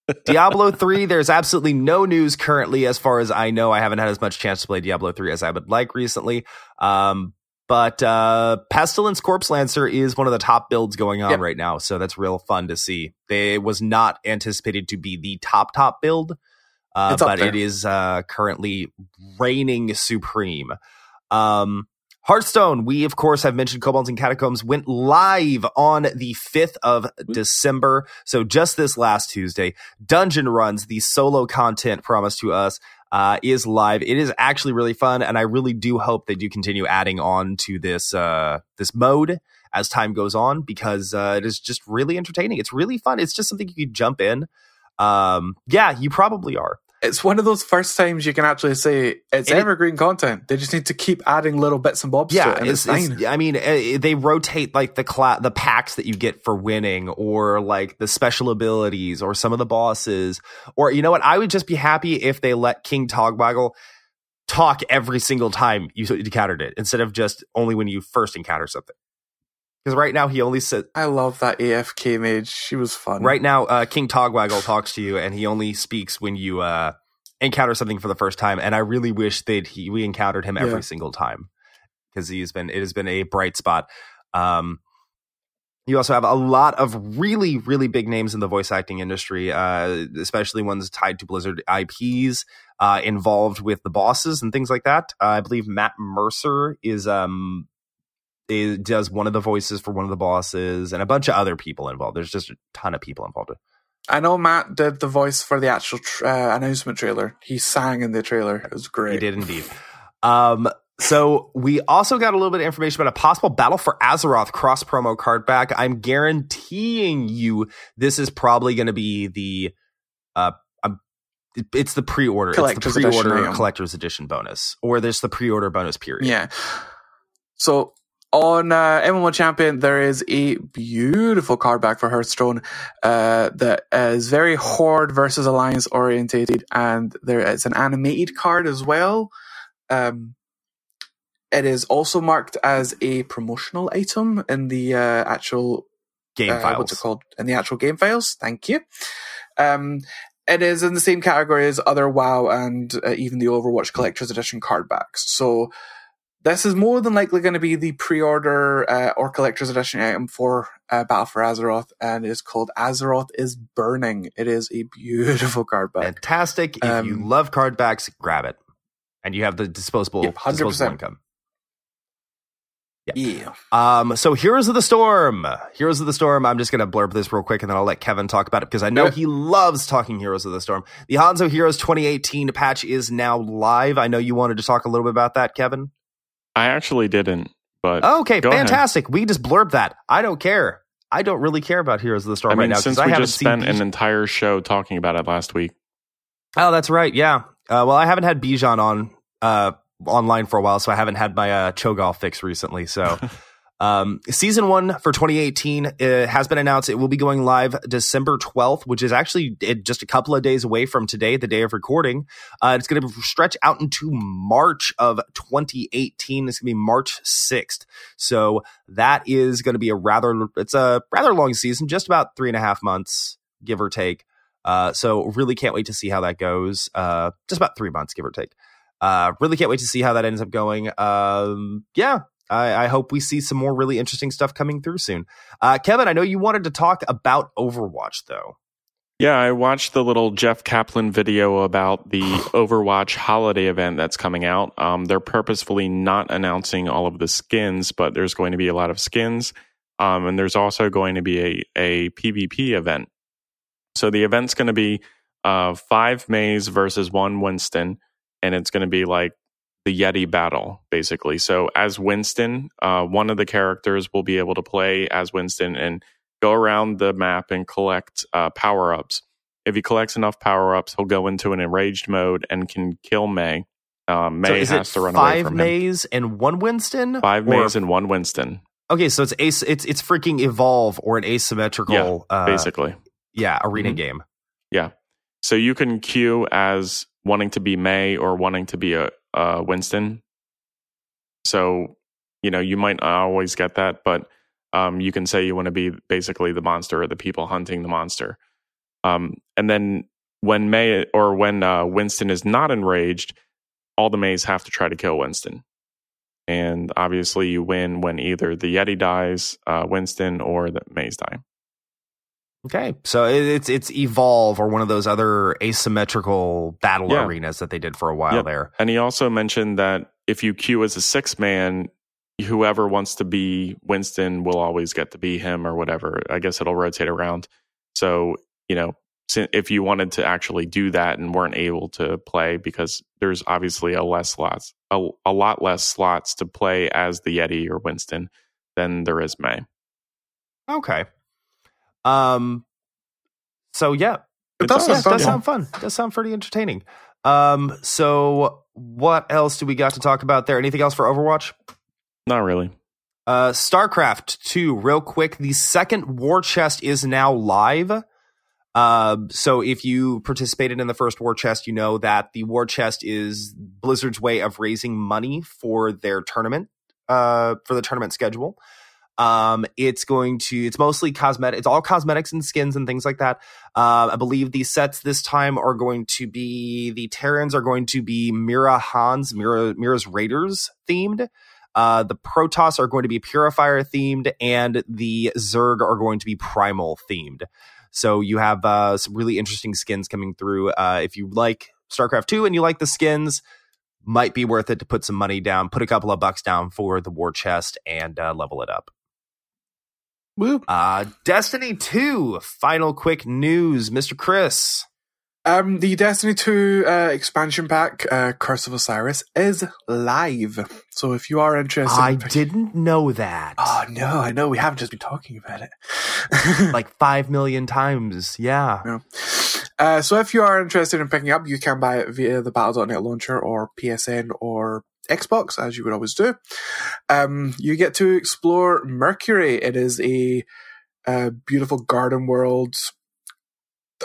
Diablo 3, there's absolutely no news currently as far as I know. I haven't had as much chance to play Diablo 3 as I would like recently. Um, but uh, Pestilence Corpse Lancer is one of the top builds going on Yep. right now, so that's real fun to see. They was not anticipated to be the top top build, uh, but there. it is uh, currently reigning supreme. Um, Hearthstone, we of course have mentioned Kobolds and Catacombs went live on the 5th of December. So just this last Tuesday, Dungeon Runs, the solo content promised to us, uh, is live. It is actually really fun, and I really do hope they do continue adding on to this uh, this mode as time goes on because uh, it is just really entertaining. It's really fun. It's just something you can jump in. Um, yeah, you probably are. It's one of those first times you can actually say it's And it- evergreen content. They just need to keep adding little bits and bobs to yeah, it, and it's, it's, it's- I mean, uh, they rotate like the cla- the packs that you get for winning, or like the special abilities, or some of the bosses, or you know what? I would just be happy if they let King Togwaggle talk every single time you encountered it, instead of just only when you first encounter something. Because right now he only says. I love that AFK mage. She was fun. Right now, uh, King Togwaggle talks to you, and he only speaks when you uh, encounter something for the first time. And I really wish that he we encountered him every Yeah. single time because he's been it has been a bright spot. Um, you also have a lot of really really big names in the voice acting industry, uh, especially ones tied to Blizzard IPs uh, involved with the bosses and things like that. Uh, I believe Matt Mercer is um is, does one of the voices for one of the bosses, and a bunch of other people involved. There's just a ton of people involved. I know Matt did the voice for the actual tr- uh, announcement trailer. He sang in the trailer. It was great. He did indeed. Um, so we also got a little bit of information about a possible Battle for Azeroth cross promo card back. I'm guaranteeing you this is probably going to be the uh, um, it's the pre-order, it's the pre-order item. collector's edition bonus, or there's the pre-order bonus period. Yeah. So on uh, MMO Champion, there is a beautiful card back for Hearthstone uh, that is very Horde versus Alliance orientated, and there it's an animated card as well. Um, it is also marked as a promotional item in the uh, actual Game uh, files. What's it called? In the actual game files. Thank you. Um, it is in the same category as other WoW and uh, even the Overwatch Collector's Edition card backs. So this is more than likely going to be the pre-order uh, or Collector's Edition item for uh, Battle for Azeroth, and it is called Azeroth is Burning. It is a beautiful card back. Fantastic. If you Um, love card backs, grab it. And you have the disposable, Yeah, 100%. disposable income. Yeah. Um, so Heroes of the Storm, Heroes of the Storm. I'm just gonna blurb this real quick, and then I'll let Kevin talk about it because I know Yeah. he loves talking Heroes of the Storm. The Hanzo Heroes 2018 patch is now live. I know you wanted to talk a little bit about that, Kevin. I actually didn't, but Okay, Go ahead. fantastic. We just blurb that. I don't care. I don't really care about Heroes of the Storm I mean, right now since I we haven't just spent Bij- an entire show talking about it last week. oh, that's right. Yeah. Uh, well, I haven't had Bijan on uh, online for a while, so I haven't had my uh, Cho'Gall fix recently. So. Um, season one for 2018 uh, has been announced. It will be going live December 12th, which is actually uh, just a couple of days away from today, the day of recording. Uh, it's going to stretch out into March of 2018. It's going to be March 6th. So that is going to be a rather, it's a rather long season, just about three and a half months, give or take. Uh, so really can't wait to see how that goes. Uh, just about three months, give or take. Uh, really can't wait to see how that ends up going. Um, yeah, I, I hope we see some more really interesting stuff coming through soon. Uh, Kevin, I know you wanted to talk about Overwatch, though. Yeah, I watched the little Jeff Kaplan video about the Overwatch holiday event that's coming out. Um, they're purposefully not announcing all of the skins, but there's going to be a lot of skins. Um, and there's also going to be a, a PvP event. So the event's going to be uh, five Mays versus one Winston, and it's going to be like the Yeti battle, basically. So as Winston, uh, one of the characters will be able to play as Winston and go around the map and collect uh, power ups. If he collects enough power ups, he'll go into an enraged mode and can kill May. Um, May so has to run away five from him. Mays and one Winston? Five Or- Mays and one Winston, Okay, so it's ace. It's it's freaking evolve or an asymmetrical, uh, basically. yeah, arena Mhm. game. Yeah, so you can queue as wanting to be May or wanting to be a, a Winston. So, you know, you might not always get that, but um, you can say you want to be basically the monster or the people hunting the monster. Um, and then when May or when uh, Winston is not enraged, all the Mays have to try to kill Winston. And obviously, you win when either the Yeti dies, uh, Winston, or the Mays die. Okay, so it, it's it's evolve or one of those other asymmetrical battle Yeah. arenas that they did for a while Yep. there. And he also mentioned that if you queue as a six man, whoever wants to be Winston will always get to be him or whatever. I guess it'll rotate around. So, you know, if you wanted to actually do that and weren't able to play because there's obviously a less slots, a, a lot less slots to play as the Yeti or Winston than there is May. Okay. Um. So yeah, It It does sound it fun. does sound fun. Does sound pretty entertaining. Um. So what else do we got to talk about there? Anything else for Overwatch? Not really. Uh, StarCraft 2, real quick. The second war chest is now live. Uh, so if you participated in the first war chest, you know that the war chest is Blizzard's way of raising money for their tournament, uh, for the tournament schedule. Um, it's going to, it's mostly cosmetic. It's all cosmetics and skins and things like that. Uh, I believe the sets this time are going to be, the Terrans are going to be Mira Hans, Mira, Mira's Raiders themed. Uh, the Protoss are going to be Purifier themed, and the Zerg are going to be Primal themed. So you have uh, some really interesting skins coming through. Uh, if you like StarCraft 2 and you like the skins, might be worth it to put some money down, put a couple of bucks down for the war chest, and uh, level it up. Woo. Uh, Destiny 2, final quick news, Mr. Chris. Um, the Destiny 2 uh, expansion pack, uh, Curse of Osiris, is live. So if you are interested, I didn't know that. Oh no, I know we haven't just been talking about it. like five million times. Yeah. No. Uh, so if you are interested in picking up, you can buy it via the Battle.net launcher or PSN or Xbox, as you would always do. Um, you get to explore Mercury. It is a, uh beautiful garden world.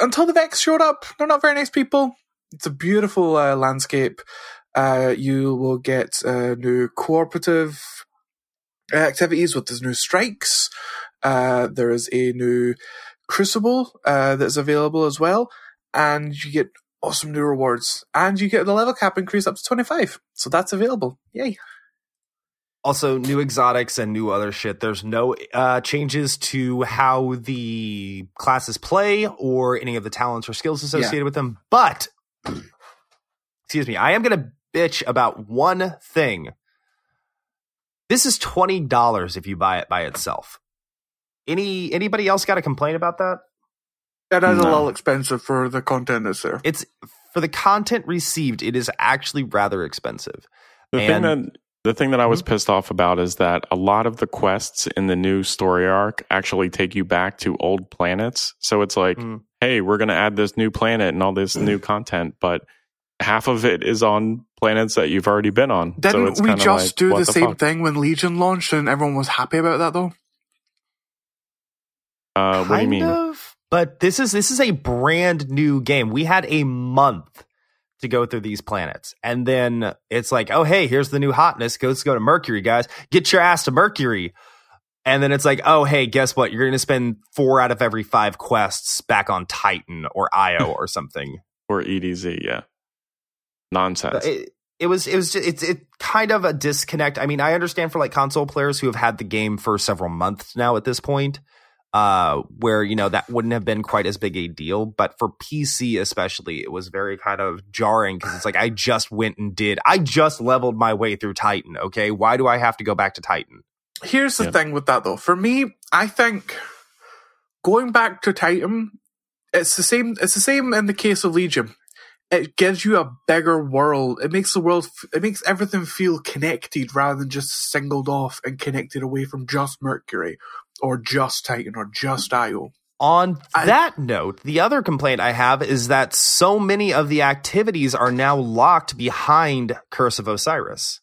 Until the Vex showed up, they're not very nice people. It's a beautiful uh, landscape. Uh, you will get uh, new cooperative activities with these new strikes. Uh, there is a new Crucible uh, that's available as well, and you get awesome new rewards, and you get the level cap increase up to twenty five. So that's available. Yay! also new exotics and new other shit there's no uh changes to how the classes play or any of the talents or skills associated with them but excuse me i am gonna bitch about one thing This is twenty dollars if you buy it by itself. Any anybody else got a complaint about that? That is a little expensive for the content that's there. It's for the content received. It is actually rather expensive. The And- thing that the thing that I was pissed off about is that a lot of the quests in the new story arc actually take you back to old planets. So it's like, Mm. hey, we're going to add this new planet and all this new content, but half of it is on planets that you've already been on. so Didn't it's we just like, do what the, same fuck? thing when Legion launched and everyone was happy about that though? Uh, what do you mean? of. But this is this is a brand new game. We had a month to go through these planets, and then it's like, oh hey, here's the new hotness. Go let's go to Mercury, guys. Get your ass to Mercury. And then it's like, oh hey, guess what? You're going to spend four out of every five quests back on Titan or Io or something. Or EDZ, yeah. Nonsense. it, it was it was just, it's it kind of a disconnect. I mean, I understand for like console players who have had the game for several months now at this point, uh, where you know that wouldn't have been quite as big a deal. But for PC especially, it was very kind of jarring because it's like I just went and did I just leveled my way through Titan. Okay, why do I have to go back to Titan? Here's the Yeah. thing with that though. For me, I think going back to Titan, it's the same. It's the same in the case of Legion. It gives you a bigger world. It makes the world. It makes everything feel connected rather than just singled off and connected away from just Mercury or just Titan or just Io. On I- that note, the other complaint I have is that so many of the activities are now locked behind Curse of Osiris.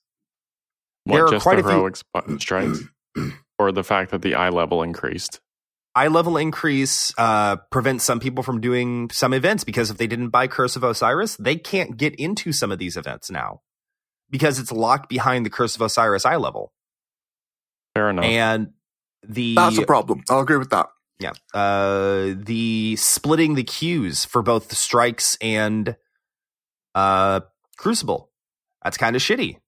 what, there are just quite the a few- heroic strikes? or the fact that the eye level increased? Eye level increase uh, prevents some people from doing some events because if they didn't buy Curse of Osiris, they can't get into some of these events now because it's locked behind the Curse of Osiris eye level. Fair enough. And the That's a problem. I'll agree with that. yeah, uh, the splitting the queues for both the strikes and uh, Crucible. That's kind of shitty.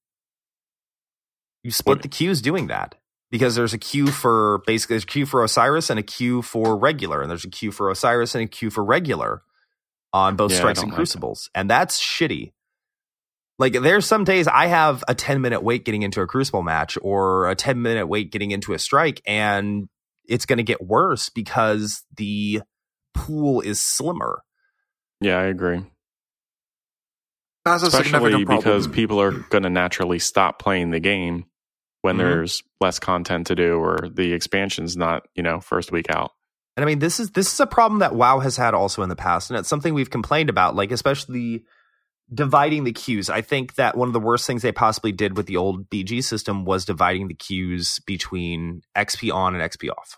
You split What- the queues doing that because there's a queue for basically there's a queue for Osiris and a queue for regular, and there's a queue for Osiris and a queue for regular on both Yeah, strikes don't and like crucibles, and that's shitty. Like there's some days I have a 10 minute wait getting into a crucible match or a 10 minute wait getting into a strike, and it's going to get worse because the pool is slimmer. yeah, I agree. That's a Especially significant problem. because people are going to naturally stop playing the game when Mhm. there's less content to do or the expansion's not, you know, first week out. And I mean, this is this is a problem that WoW has had also in the past, and it's something we've complained about, like especially dividing the queues. I think that one of the worst things they possibly did with the old BG system was dividing the queues between XP on and XP off.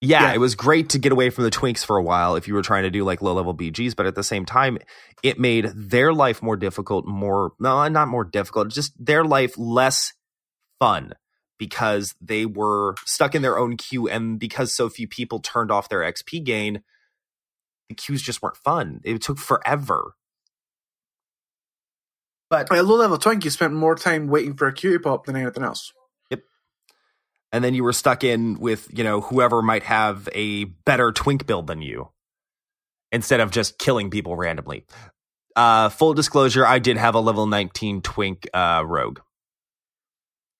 Yeah, Yeah. it was great to get away from the twinks for a while if you were trying to do like low level BGs, but at the same time, it made their life more difficult, more no, not more difficult, just their life less fun because they were stuck in their own queue and because so few people turned off their XP gain, the queues just weren't fun. It took forever. But At low level twink, you spent more time waiting for a cutie pop than anything else. And then you were stuck in with, you know, whoever might have a better twink build than you instead of just killing people randomly. Uh full disclosure, I did have a level 19 twink uh rogue.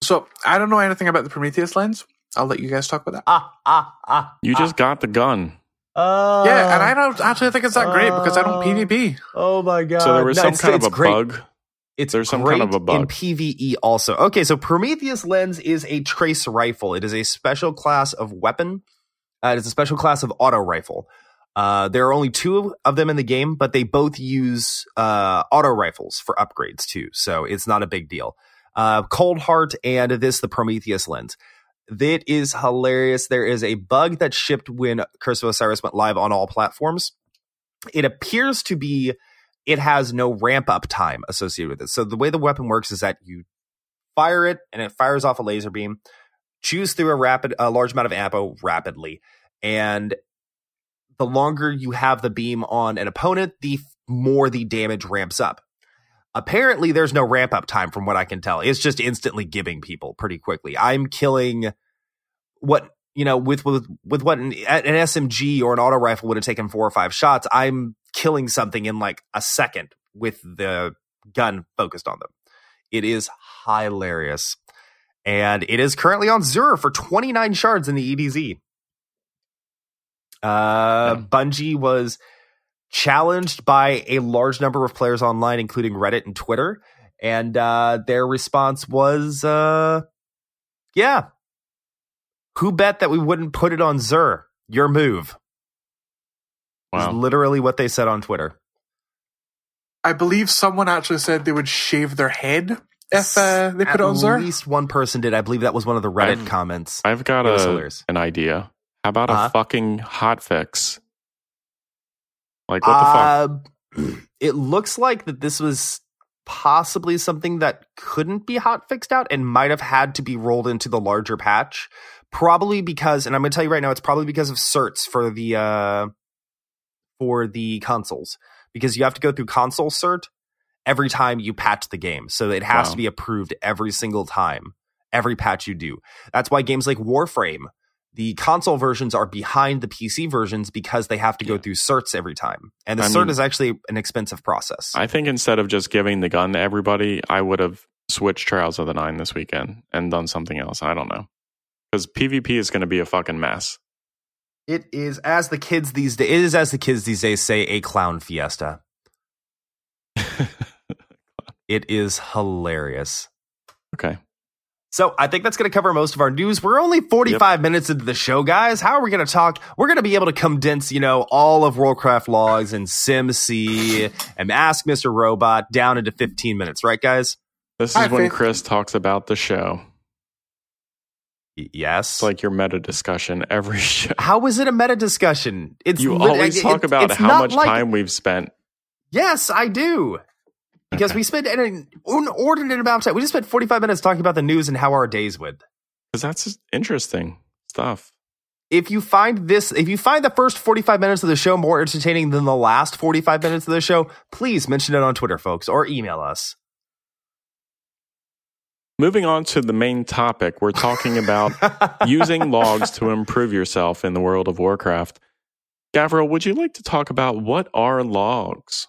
So I don't know anything about the Prometheus lens. I'll let you guys talk about that. Ah ah ah. You just got the gun. uh, yeah, and I don't actually think it's that great because I don't uh, PvP. Oh my god. so there was No, some it's- kind of a great. bug. It's There's some kind of a bug. in. PVE also. Okay, so Prometheus Lens is a trace rifle. It is a special class of weapon. Uh, it is a special class of auto rifle. Uh, there are only two of them in the game, but they both use uh, auto rifles for upgrades too. So it's not a big deal. Uh, Cold Heart and this the Prometheus Lens. That is hilarious. There is a bug that shipped when Curse of Osiris went live on all platforms. It appears to be it has no ramp up time associated with it. So the way the weapon works is that you fire it and it fires off a laser beam, choose through a rapid, a large amount of ammo rapidly, and the longer you have the beam on an opponent, the more the damage ramps up. Apparently, there's no ramp up time from what I can tell. It's just instantly giving people pretty quickly. I'm killing what you know with with with what an, an SMG or an auto rifle would have taken four or five shots. I'm killing something in like a second with the gun focused on them. It is hilarious. And it is currently on Xur for 29 shards in the EDZ. Uh, Yeah. Bungie was challenged by a large number of players online, including Reddit and Twitter. And uh, their response was, uh, yeah, who bet that we wouldn't put it on Xur? Your move. Is literally what they said on Twitter. I believe someone actually said they would shave their head if uh, they put it on At least one person did. I believe that was one of the Reddit I've- comments. I've got a, an idea. How about Uh-huh. a fucking hot fix? Like what the fuck? Uh, it looks like that this was possibly something that couldn't be hot fixed out and might have had to be rolled into the larger patch. Probably because, and I'm going to tell you right now, it's probably because of certs for the uh, for the consoles because you have to go through console cert every time you patch the game, so it has Wow. to be approved every single time, every patch you do. That's why games like Warframe, the console versions are behind the PC versions because they have to go Yeah. through certs every time. And the I cert mean- is actually an expensive process. I think instead of just giving the gun to everybody, I would have switched Trials of the Nine this weekend and done something else. I don't know. Because PvP is going to be a fucking mess. It is as the kids these days. It is as the kids these days say a clown fiesta. It is hilarious. okay. So I think that's going to cover most of our news. We're only 45 minutes into the show, guys. How are we going to talk? We're going to be able to condense, you know, all of Warcraft logs and SimC and Ask Mr. Robot down into 15 minutes, right, guys? This Hi, is when Faith. Chris talks about the show. Yes. It's like your meta discussion every show. how is it a meta discussion? It's You lit- always talk it- about how much like- time we've spent. Yes, I do. Because Okay. we spent an inordinate amount of time. We just spent 45 minutes talking about the news and how our days went. Because that's interesting stuff. If you find this, if you find the first 45 minutes of the show more entertaining than the last 45 minutes of the show, please mention it on Twitter, folks, or email us. Moving on to the main topic, we're talking about using logs to improve yourself in the world of Warcraft. Gavriil, would you like to talk about what are logs?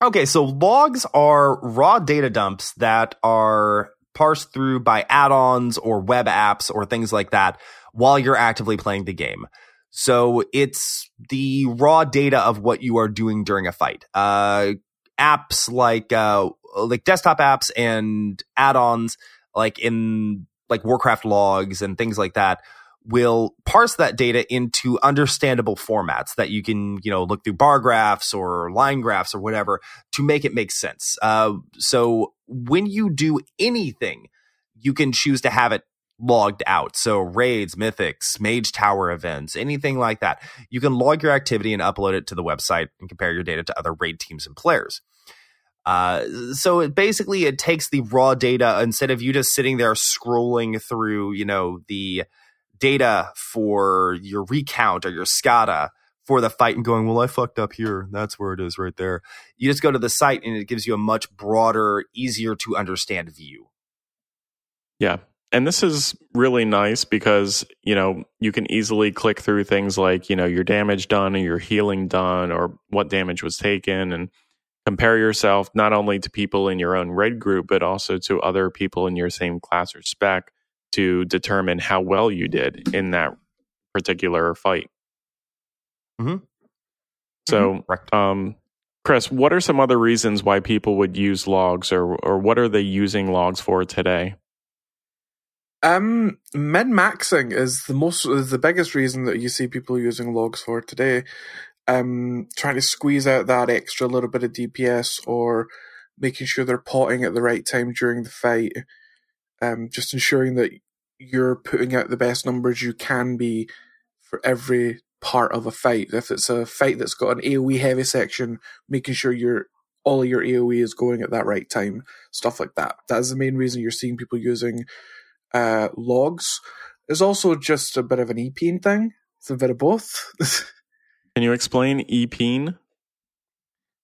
Okay, so logs are raw data dumps that are parsed through by add-ons or web apps or things like that while you're actively playing the game. So it's the raw data of what you are doing during a fight. Uh, apps like uh, like desktop apps and add-ons like in like Warcraft logs and things like that will parse that data into understandable formats that you can, you know, look through bar graphs or line graphs or whatever to make it make sense. Uh, so when you do anything, you can choose to have it logged out. So raids, mythics, mage tower events, anything like that. You can log your activity and upload it to the website and compare your data to other raid teams and players. Uh, so it basically it takes the raw data instead of you just sitting there scrolling through, you know, the data for your recount or your Skada for the fight and going, well, I fucked up here. That's where it is right there. You just go to the site and it gives you a much broader, easier to understand view. Yeah. And this is really nice because, you know, you can easily click through things like, you know, your damage done or your healing done or what damage was taken and compare yourself not only to people in your own red group, but also to other people in your same class or spec to determine how well you did in that particular fight. Mhm. So, Correct. um, Chris, what are some other reasons why people would use logs or, or what are they using logs for today? Um, min maxing is the most is the biggest reason that you see people using logs for today. Um, trying to squeeze out that extra little bit of DPS or making sure they're potting at the right time during the fight. Um, just ensuring that you're putting out the best numbers you can be for every part of a fight. If it's a fight that's got an AoE heavy section, making sure your all your AoE is going at that right time, stuff like that. That is the main reason you're seeing people using uh, logs. There's also just a bit of an EPing thing. It's a bit of both. Can you explain EPing?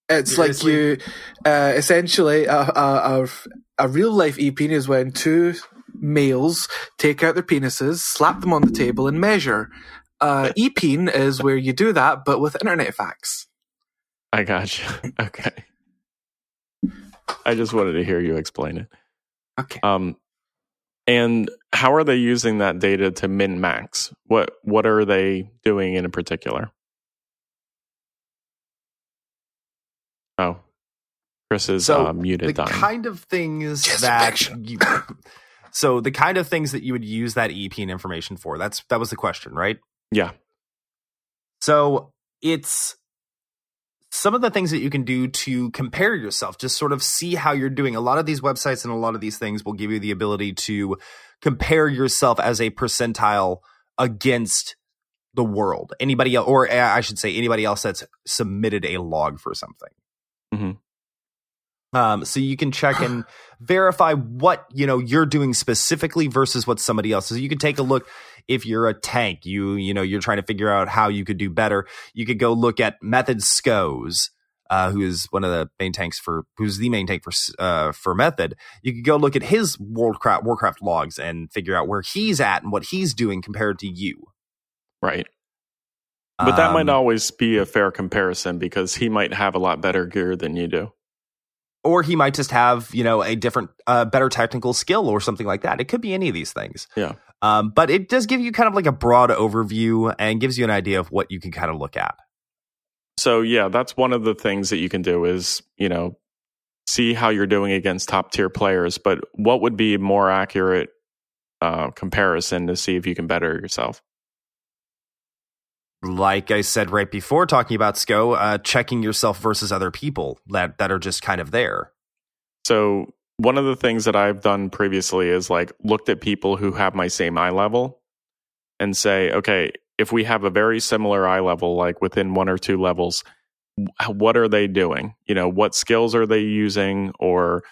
It's like Seriously? you, uh, essentially, a, a, a, a real life EPing is when two males take out their penises, slap them on the table, and measure. Uh, EPing is where you do that, but with internet facts. I got you. Okay. I just wanted to hear you explain it. Okay. Um, and how are they using that data to min max? What what are they doing in particular? Oh, Chris is So, uh, muted. the dying. kind of things Yes, that you so the kind of things that you would use that ep and information for that's that was the question right? Yeah, so it's some of the things that you can do to compare yourself just sort of see how you're doing. A lot of these websites and a lot of these things will give you the ability to compare yourself as a percentile against the world. Anybody else or uh, i should say anybody else that's submitted a log for something Mhm. um, so you can check and verify what you know you're doing specifically versus what somebody else is. You can take a look if you're a tank, you you know you're trying to figure out how you could do better. You could go look at Method Scos, uh, who is one of the main tanks for who's the main tank for uh, for Method. You could go look at his Warcraft Warcraft logs and figure out where he's at and what he's doing compared to you. right. But that might Um, not always be a fair comparison because he might have a lot better gear than you do. or he might just have you know a different uh, better technical skill or something like that it could be any of these things Yeah. um, but it does give you kind of like a broad overview and gives you an idea of what you can kind of look at So yeah, that's one of the things that you can do is, you know, see how you're doing against top tier players, but what would be more accurate uh, comparison to see if you can better yourself? Like i said right before talking about sco uh, checking yourself versus other people that, that are just kind of there So one of the things that I've done previously is like looked at people who have my same eye level and say, okay, if we have a very similar eye level, like within one or two levels, what are they doing? You know, what skills are they using or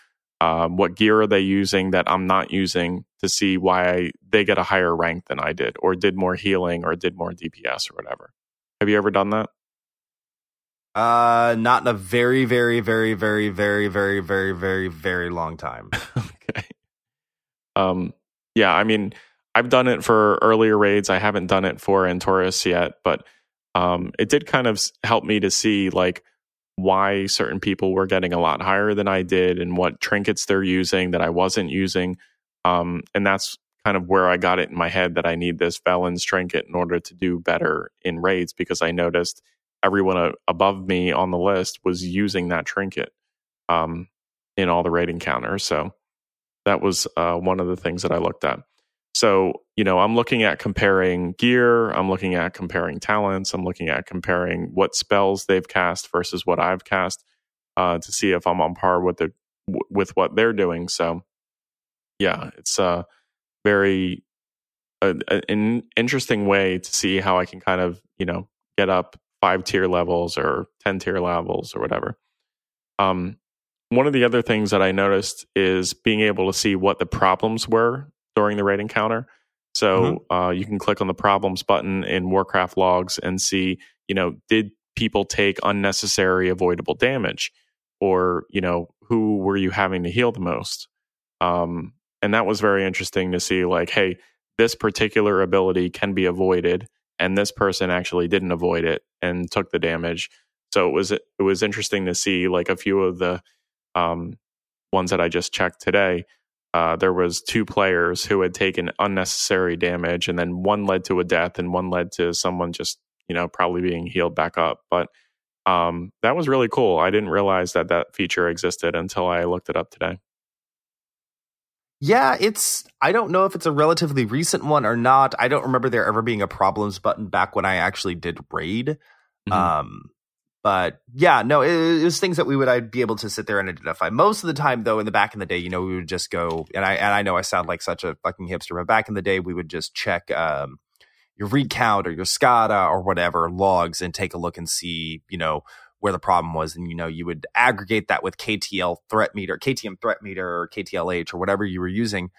um, what gear are they using that I'm not using to see why I, they get a higher rank than I did or did more healing or did more DPS or whatever. Have you ever done that? uh not in a very very very very very very very very very long time okay. Um, yeah, I mean, I've done it for earlier raids. I haven't done it for Antorus yet, but um, it did kind of help me to see like why certain people were getting a lot higher than I did and what trinkets they're using that I wasn't using. Um, and that's kind of where I got it in my head that I need this Velen's trinket in order to do better in raids because I noticed everyone above me on the list was using that trinket um, in all the raid encounters. So that was uh, one of the things that I looked at. So, you know, I'm looking at comparing gear, I'm looking at comparing talents, I'm looking at comparing what spells they've cast versus what I've cast uh, to see if I'm on par with the with what they're doing. So, yeah, it's a very uh, an interesting way to see how I can kind of you know get up five tier levels or ten tier levels or whatever. Um, one of the other things that I noticed is being able to see what the problems were during the raid encounter. So uh, you can click on the problems button in Warcraft logs and see, you know, did people take unnecessary avoidable damage, or you know, who were you having to heal the most? Um, and that was very interesting to see. Like, hey, this particular ability can be avoided, and this person actually didn't avoid it and took the damage. So it was it was interesting to see like a few of the um, ones that I just checked today, uh, there was two players who had taken unnecessary damage, and then one led to a death, and one led to someone just you know probably being healed back up. But um, that was really cool. I didn't realize that that feature existed until I looked it up today. Yeah, it's. I don't know if it's a relatively recent one or not. I don't remember there ever being a problems button back when I actually did raid. Mhm. Um, but yeah, no, it, it was things that we would I'd be able to sit there and identify. Most of the time, though, in the back in the day, you know, we would just go and I and I know I sound like such a fucking hipster, but back in the day, we would just check um, your recount or your Skada or whatever logs and take a look and see, you know, where the problem was, and you know, you would aggregate that with KTL threat meter, KTM threat meter, or KTLH or whatever you were using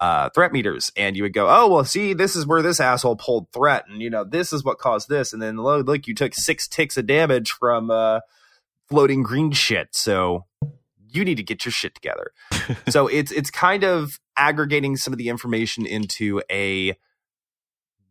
uh, threat meters, and you would go, "Oh, well, see, this is where this asshole pulled threat, and you know, this is what caused this." And then look, you took six ticks of damage from uh, floating green shit, so you need to get your shit together. so it's it's kind of aggregating some of the information into a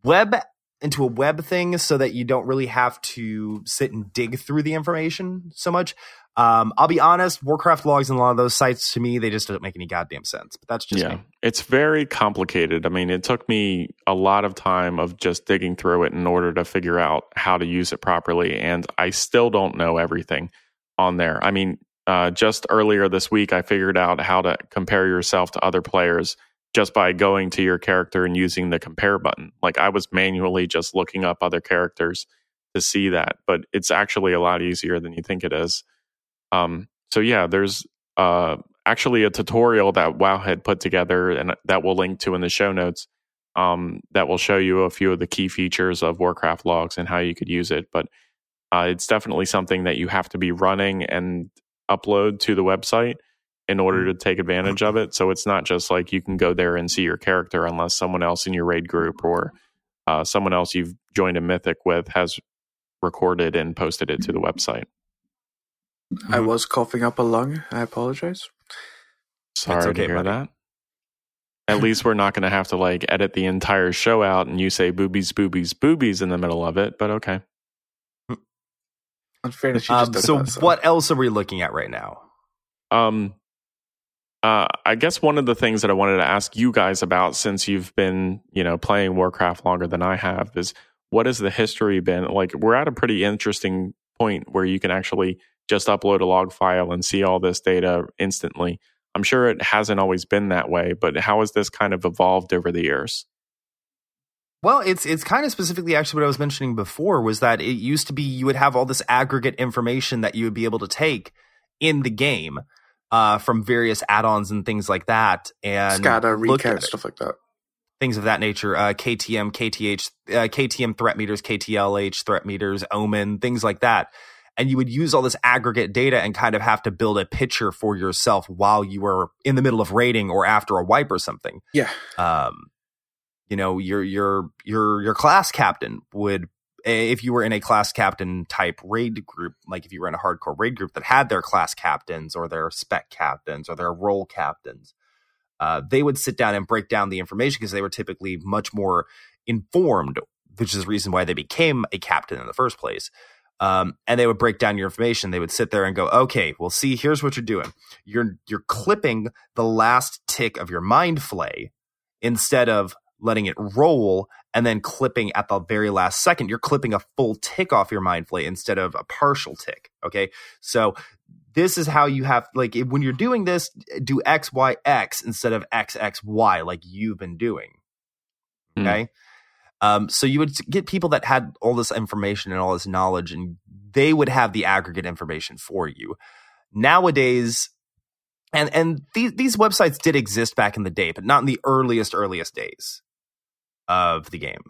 web into a web thing so that you don't really have to sit and dig through the information so much. Um, I'll be honest, Warcraft logs and a lot of those sites to me, they just don't make any goddamn sense. But that's just yeah, me. it's very complicated. I mean, it took me a lot of time of just digging through it in order to figure out how to use it properly, and I still don't know everything on there. I mean, uh, just earlier this week, I figured out how to compare yourself to other players just by going to your character and using the compare button. Like I was manually just looking up other characters to see that, but it's actually a lot easier than you think it is. Um, so yeah, there's uh, actually a tutorial that Wowhead put together and that we'll link to in the show notes. Um, that will show you a few of the key features of Warcraft logs and how you could use it. But uh, it's definitely something that you have to be running and upload to the website in order to take advantage of it. So it's not just like you can go there and see your character unless someone else in your raid group or uh, someone else you've joined a mythic with has recorded and posted it to the website. I was coughing up a lung. I apologize. Sorry okay, to hear buddy. that. At least we're not going to have to like edit the entire show out and you say boobies, boobies, boobies in the middle of it. But okay. In fairness, Um, so, that, what else are we looking at right now? Um, uh, I guess one of the things that I wanted to ask you guys about, since you've been, you know, playing Warcraft longer than I have, is what has the history been? Like, we're at a pretty interesting point where you can actually just upload a log file and see all this data instantly. I'm sure it hasn't always been that way, but how has this kind of evolved over the years? Well, it's it's kind of specifically actually what I was mentioning before was that it used to be you would have all this aggregate information that you would be able to take in the game uh, from various add-ons and things like that, and Skada, look at stuff like that. things of that nature. Uh, KTM, KTH, uh, KTM threat meters, KTLH threat meters, Omen, things like that. And you would use all this aggregate data and kind of have to build a picture for yourself while you were in the middle of raiding or after a wipe or something. Yeah. Um, you know, your your your your class captain would if you were in a class captain type raid group, like if you were in a hardcore raid group that had their class captains or their spec captains or their role captains, uh, they would sit down and break down the information because they were typically much more informed, which is the reason why they became a captain in the first place. Um, and they would break down your information. They would sit there and go, "Okay, well, see, here's what you're doing. You're you're clipping the last tick of your mind flay instead of letting it roll and then clipping at the very last second. You're clipping a full tick off your mind flay instead of a partial tick. Okay, so this is how you have like when you're doing this, do X Y X instead of X X Y like you've been doing. Hmm. Okay. Um, so you would get people that had all this information and all this knowledge, and they would have the aggregate information for you. Nowadays, and and these these websites did exist back in the day, but not in the earliest earliest days of the game.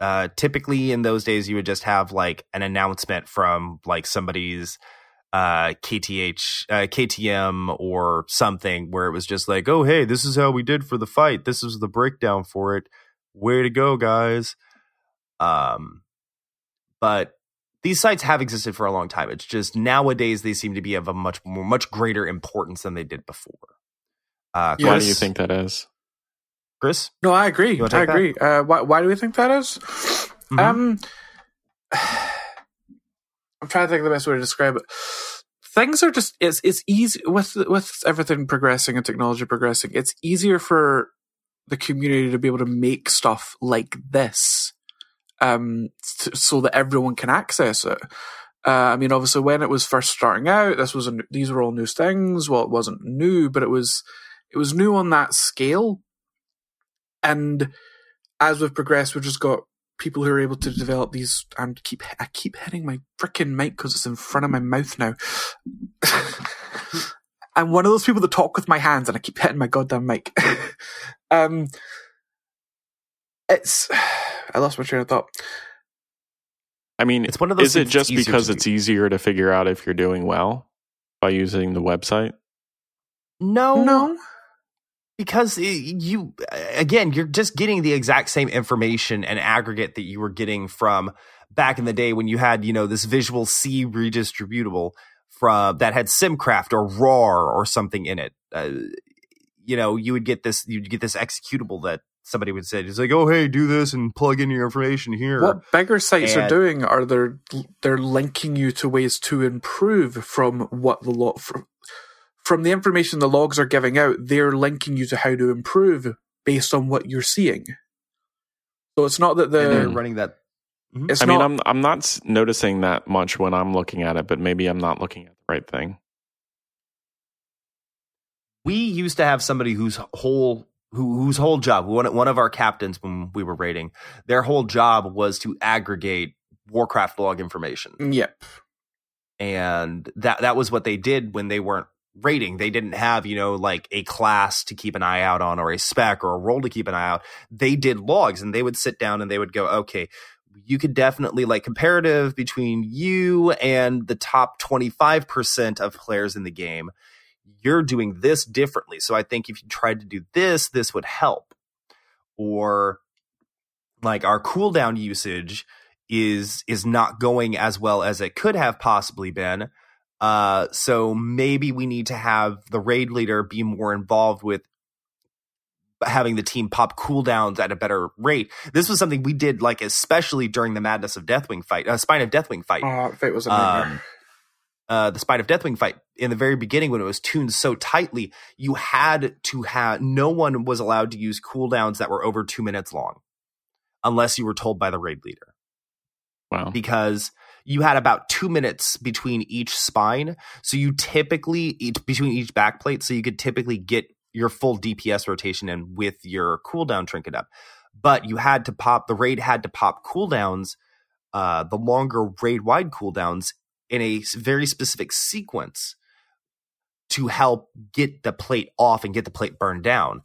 Uh, typically, in those days, you would just have like an announcement from like somebody's uh, KTH, uh, KTM, or something where it was just like, "Oh, hey, this is how we did for the fight. This is the breakdown for it. Way to go, guys!" Um, but these sites have existed for a long time. It's just nowadays they seem to be of a much more, much greater importance than they did before. Uh, Yeah. Why do you think that is? Chris? No, I agree. I agree. Uh, why, why do we think that is? Mhm. Um, I'm trying to think of the best way to describe it. Things are just it's it's easy with with everything progressing and technology progressing. It's easier for the community to be able to make stuff like this, um, t- so that everyone can access it. Uh, I mean, obviously, when it was first starting out, this was a, these were all new things. Well, it wasn't new, but it was it was new on that scale. And as we've progressed, we've just got people who are able to develop these. I'm keep I keep hitting my freaking mic because it's in front of my mouth now. I'm one of those people that talk with my hands, and I keep hitting my goddamn mic. um, it's I lost my train of thought. I mean, It's one of those is it just that's because it's do. easier to figure out if you're doing well by using the website? No, No, because you again you're just getting the exact same information and aggregate that you were getting from back in the day when you had you know this visual c redistributable from that had simcraft or rar or something in it uh, you know you would get this you'd get this executable that somebody would say, "It's like, oh hey, do this and plug in your information here." What bigger sites are doing are they're they're linking you to ways to improve from what the log from, from the information the logs are giving out. They're linking you to how to improve based on what you're seeing. So it's not that and they're running that. Mhm. it's I not mean, I'm I'm not noticing that much when I'm looking at it, but maybe I'm not looking at the right thing. we used to have somebody whose whole who, whose whole job one, one of our captains when we were raiding their whole job was to aggregate warcraft log information yep. and that that was what they did when they weren't raiding they didn't have you know like a class to keep an eye out on or a spec or a role to keep an eye out. They did logs and they would sit down and they would go okay you could definitely like comparative between you and the top 25% of players in the game you're doing this differently. So i think if you tried to do this this would help. Or like our cooldown usage is is not going as well as it could have possibly been uh so maybe we need to have the raid leader be more involved with having the team pop cooldowns at a better rate this was something we did like especially during the madness of deathwing fight uh, spine of deathwing fight Oh, if it was a nightmare. um, uh, the Spine of Deathwing fight in the very beginning when it was tuned so tightly, you had to have no one was allowed to use cooldowns that were over two minutes long, unless you were told by the raid leader, Wow. because you had about two minutes between each spine. So you typically each, between each backplate, so you could typically get your full DPS rotation in with your cooldown trinket up. But you had to pop the raid had to pop cooldowns, uh, the longer raid wide cooldowns in a very specific sequence to help get the plate off and get the plate burned down.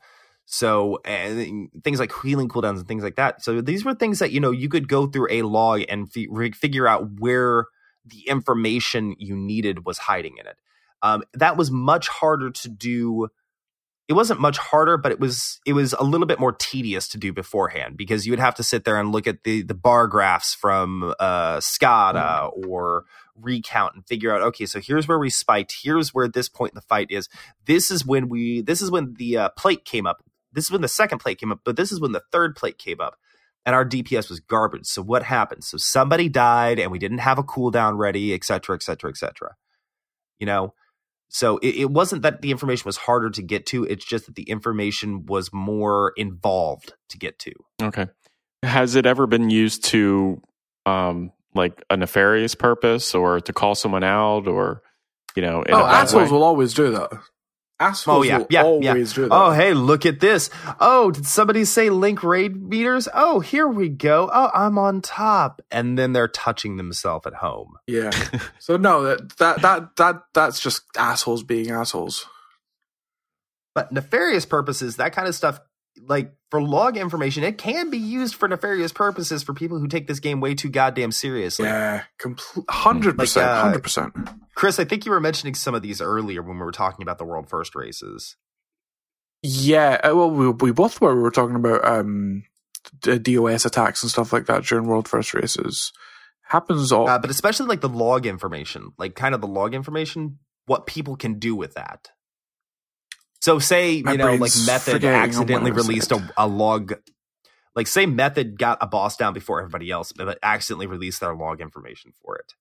So and things like healing cooldowns and things like that. So these were things that you know you could go through a log and fi- figure out where the information you needed was hiding in it. Um, that was much harder to do. It wasn't much harder, but it was it was a little bit more tedious to do beforehand because you would have to sit there and look at the the bar graphs from uh, Skada or recount and figure out okay so here's where we spiked here's where this point in the fight is this is when we this is when the uh, plate came up this is when the second plate came up but this is when the third plate came up and our dps was garbage so what happened so somebody died and we didn't have a cooldown ready et cetera et cetera et cetera you know so it, it wasn't that the information was harder to get to it's just that the information was more involved to get to Okay. Has it ever been used to um like a nefarious purpose or to call someone out or you know in oh, assholes way? will always do that. Assholes Oh, yeah, yeah, yeah. always do that. Oh, hey, look at this. Oh, did somebody say link raid meters? Oh, here we go. Oh, I'm on top. And then they're touching themselves at home. Yeah. so no, that that that that that's just assholes being assholes. But nefarious purposes, that kind of stuff, like for log information, it can be used for nefarious purposes for people who take this game way too goddamn seriously. Yeah, complete hundred percent, uh, hundred percent. Chris, I think you were mentioning some of these earlier when we were talking about the world first races. Yeah, uh, well, we we both were. We were talking about um, DOS attacks and stuff like that during World First races. Happens all. Uh, but especially like the log information, like kind of the log information, what people can do with that. So say, My you know, like Method forgetting on what accidentally released a, a log like say Method got a boss down before everybody else, but accidentally released their log information for it.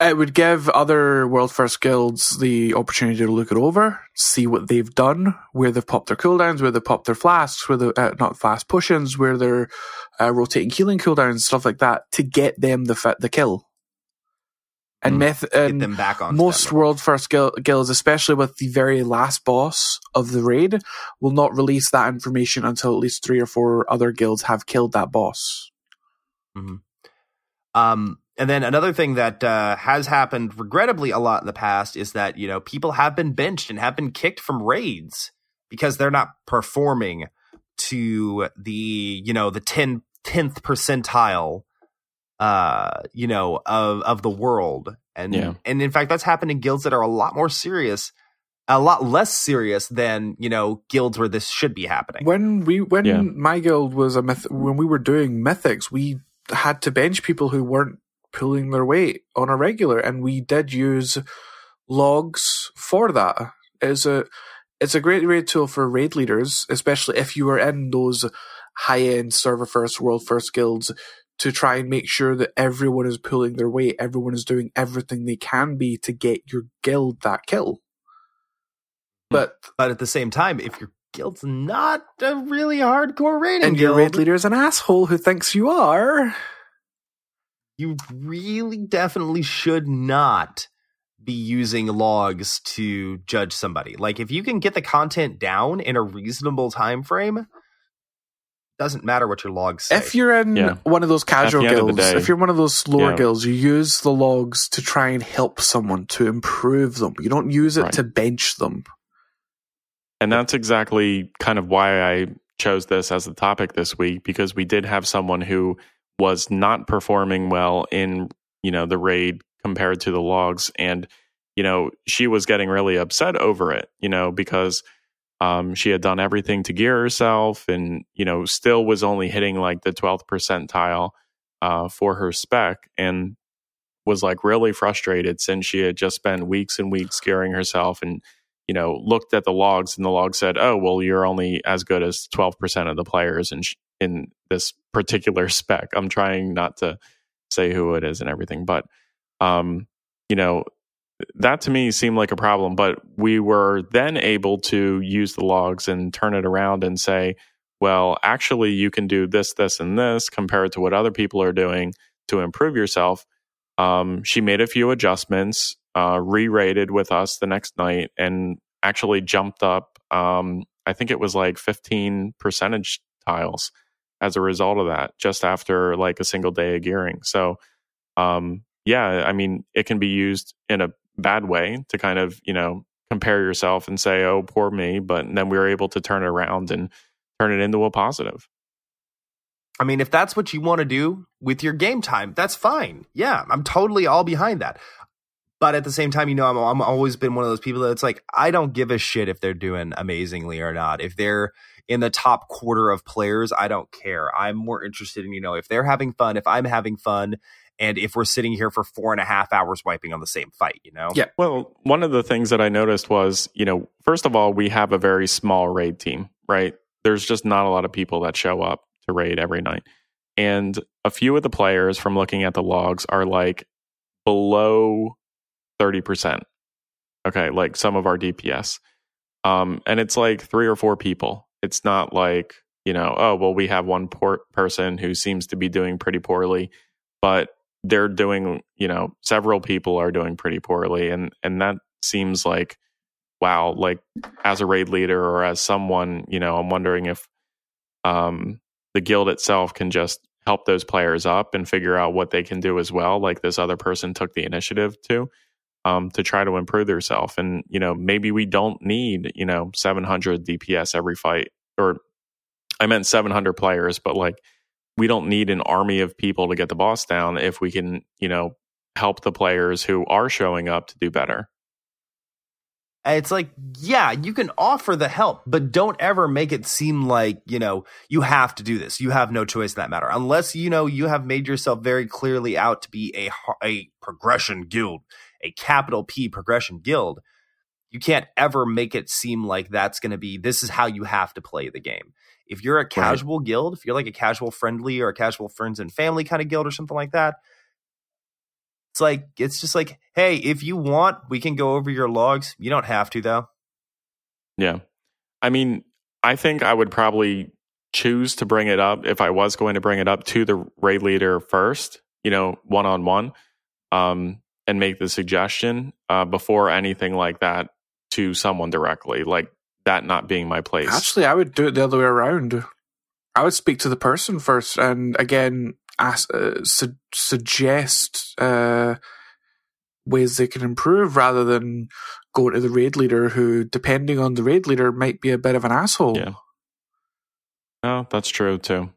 it would give other World First guilds the opportunity to look it over, see what they've done, where they've popped their cooldowns, where they've popped their flasks, where they uh, not fast push-ins, where they're uh, rotating healing cooldowns, stuff like that, to get them the the kill. And meth Get and them back on most world first guilds, especially with the very last boss of the raid, will not release that information until at least three or four other guilds have killed that boss. Um, and then another thing that uh, has happened regrettably a lot in the past is that you know people have been benched and have been kicked from raids because they're not performing to the you know the 10, 10th percentile uh you know of of the world and Yeah. and in fact that's happened in guilds that are a lot more serious a lot less serious than you know guilds where this should be happening When we when Yeah. my guild was a myth, when we were doing mythics, we had to bench people who weren't pulling their weight on a regular, and we did use logs for that. It's a it's a great raid tool for raid leaders, especially if you are in those high end server first, world first guilds to try and make sure that everyone is pulling their weight, everyone is doing everything they can be to get your guild that kill. Hmm. But but at the same time, if your guild's not a really hardcore raiding and guild, your raid leader is an asshole who thinks you are, you really definitely should not be using logs to judge somebody. Like if you can get the content down in a reasonable time frame, doesn't matter what your logs say. If you're in Yeah. one of those casual the end of the guilds, day, if you're one of those lower yeah. guilds, you use the logs to try and help someone to improve them. You don't use it Right. to bench them. And that's exactly kind of why I chose this as the topic this week because we did have someone who was not performing well in, you know, the raid compared to the logs and you know, she was getting really upset over it, you know, because um, she had done everything to gear herself and, you know, still was only hitting like the 12th percentile uh, for her spec and was like really frustrated since she had just spent weeks and weeks gearing herself and, you know, looked at the logs and the log said, oh, well, you're only as good as 12% of the players in, sh- in this particular spec. I'm trying not to say who it is and everything, but, um, you know, that to me seemed like a problem, but we were then able to use the logs and turn it around and say, well, actually, you can do this, this, and this compared to what other people are doing to improve yourself. Um, she made a few adjustments, uh, re rated with us the next night, and actually jumped up. Um, I think it was like 15 percentage tiles as a result of that, just after like a single day of gearing. So, um, yeah, I mean, it can be used in a bad way to kind of, you know, compare yourself and say, oh, poor me. But then we were able to turn it around and turn it into a positive. I mean, if that's what you want to do with your game time, that's fine. Yeah, I'm totally all behind that. But at the same time, you know, I'm, I'm always been one of those people that's like, I don't give a shit if they're doing amazingly or not. If they're in the top quarter of players, I don't care. I'm more interested in, you know, if they're having fun, if I'm having fun, and if we're sitting here for four and a half hours wiping on the same fight, you know? Yeah. Well, one of the things that I noticed was, you know, first of all, we have a very small raid team, right? There's just not a lot of people that show up to raid every night. And a few of the players from looking at the logs are like below 30%. Okay, like some of our DPS. Um, and it's like three or four people. It's not like, you know, oh, well, we have one poor person who seems to be doing pretty poorly, but they're doing, you know, several people are doing pretty poorly. And, and that seems like, wow, like as a raid leader or as someone, you know, I'm wondering if um, the guild itself can just help those players up and figure out what they can do as well, like this other person took the initiative to, um, to try to improve themselves. And you know, maybe we don't need you know 700 DPS every fight, or I meant 700 players, but like we don't need an army of people to get the boss down if we can, you know, help the players who are showing up to do better. It's like, yeah, you can offer the help, but don't ever make it seem like, you know, you have to do this. You have no choice in that matter. Unless, you know, you have made yourself very clearly out to be a, a progression guild, a capital P progression guild. You can't ever make it seem like that's going to be, this is how you have to play the game. If you're a casual guild, if you're like a casual friendly or a casual friends and family kind of guild or something like that, it's like it's just like, hey, if you want, we can go over your logs. You don't have to though. Yeah. I mean, I think I would probably choose to bring it up if I was going to bring it up to the raid leader first, you know, one on one, um, and make the suggestion uh, before anything like that to someone directly, like that not being my place. Actually, I would do it the other way around. I would speak to the person first, and again, ask, uh, su- suggest uh, ways they can improve, rather than go to the raid leader, who, depending on the raid leader, might be a bit of an asshole. Yeah. No, that's true too.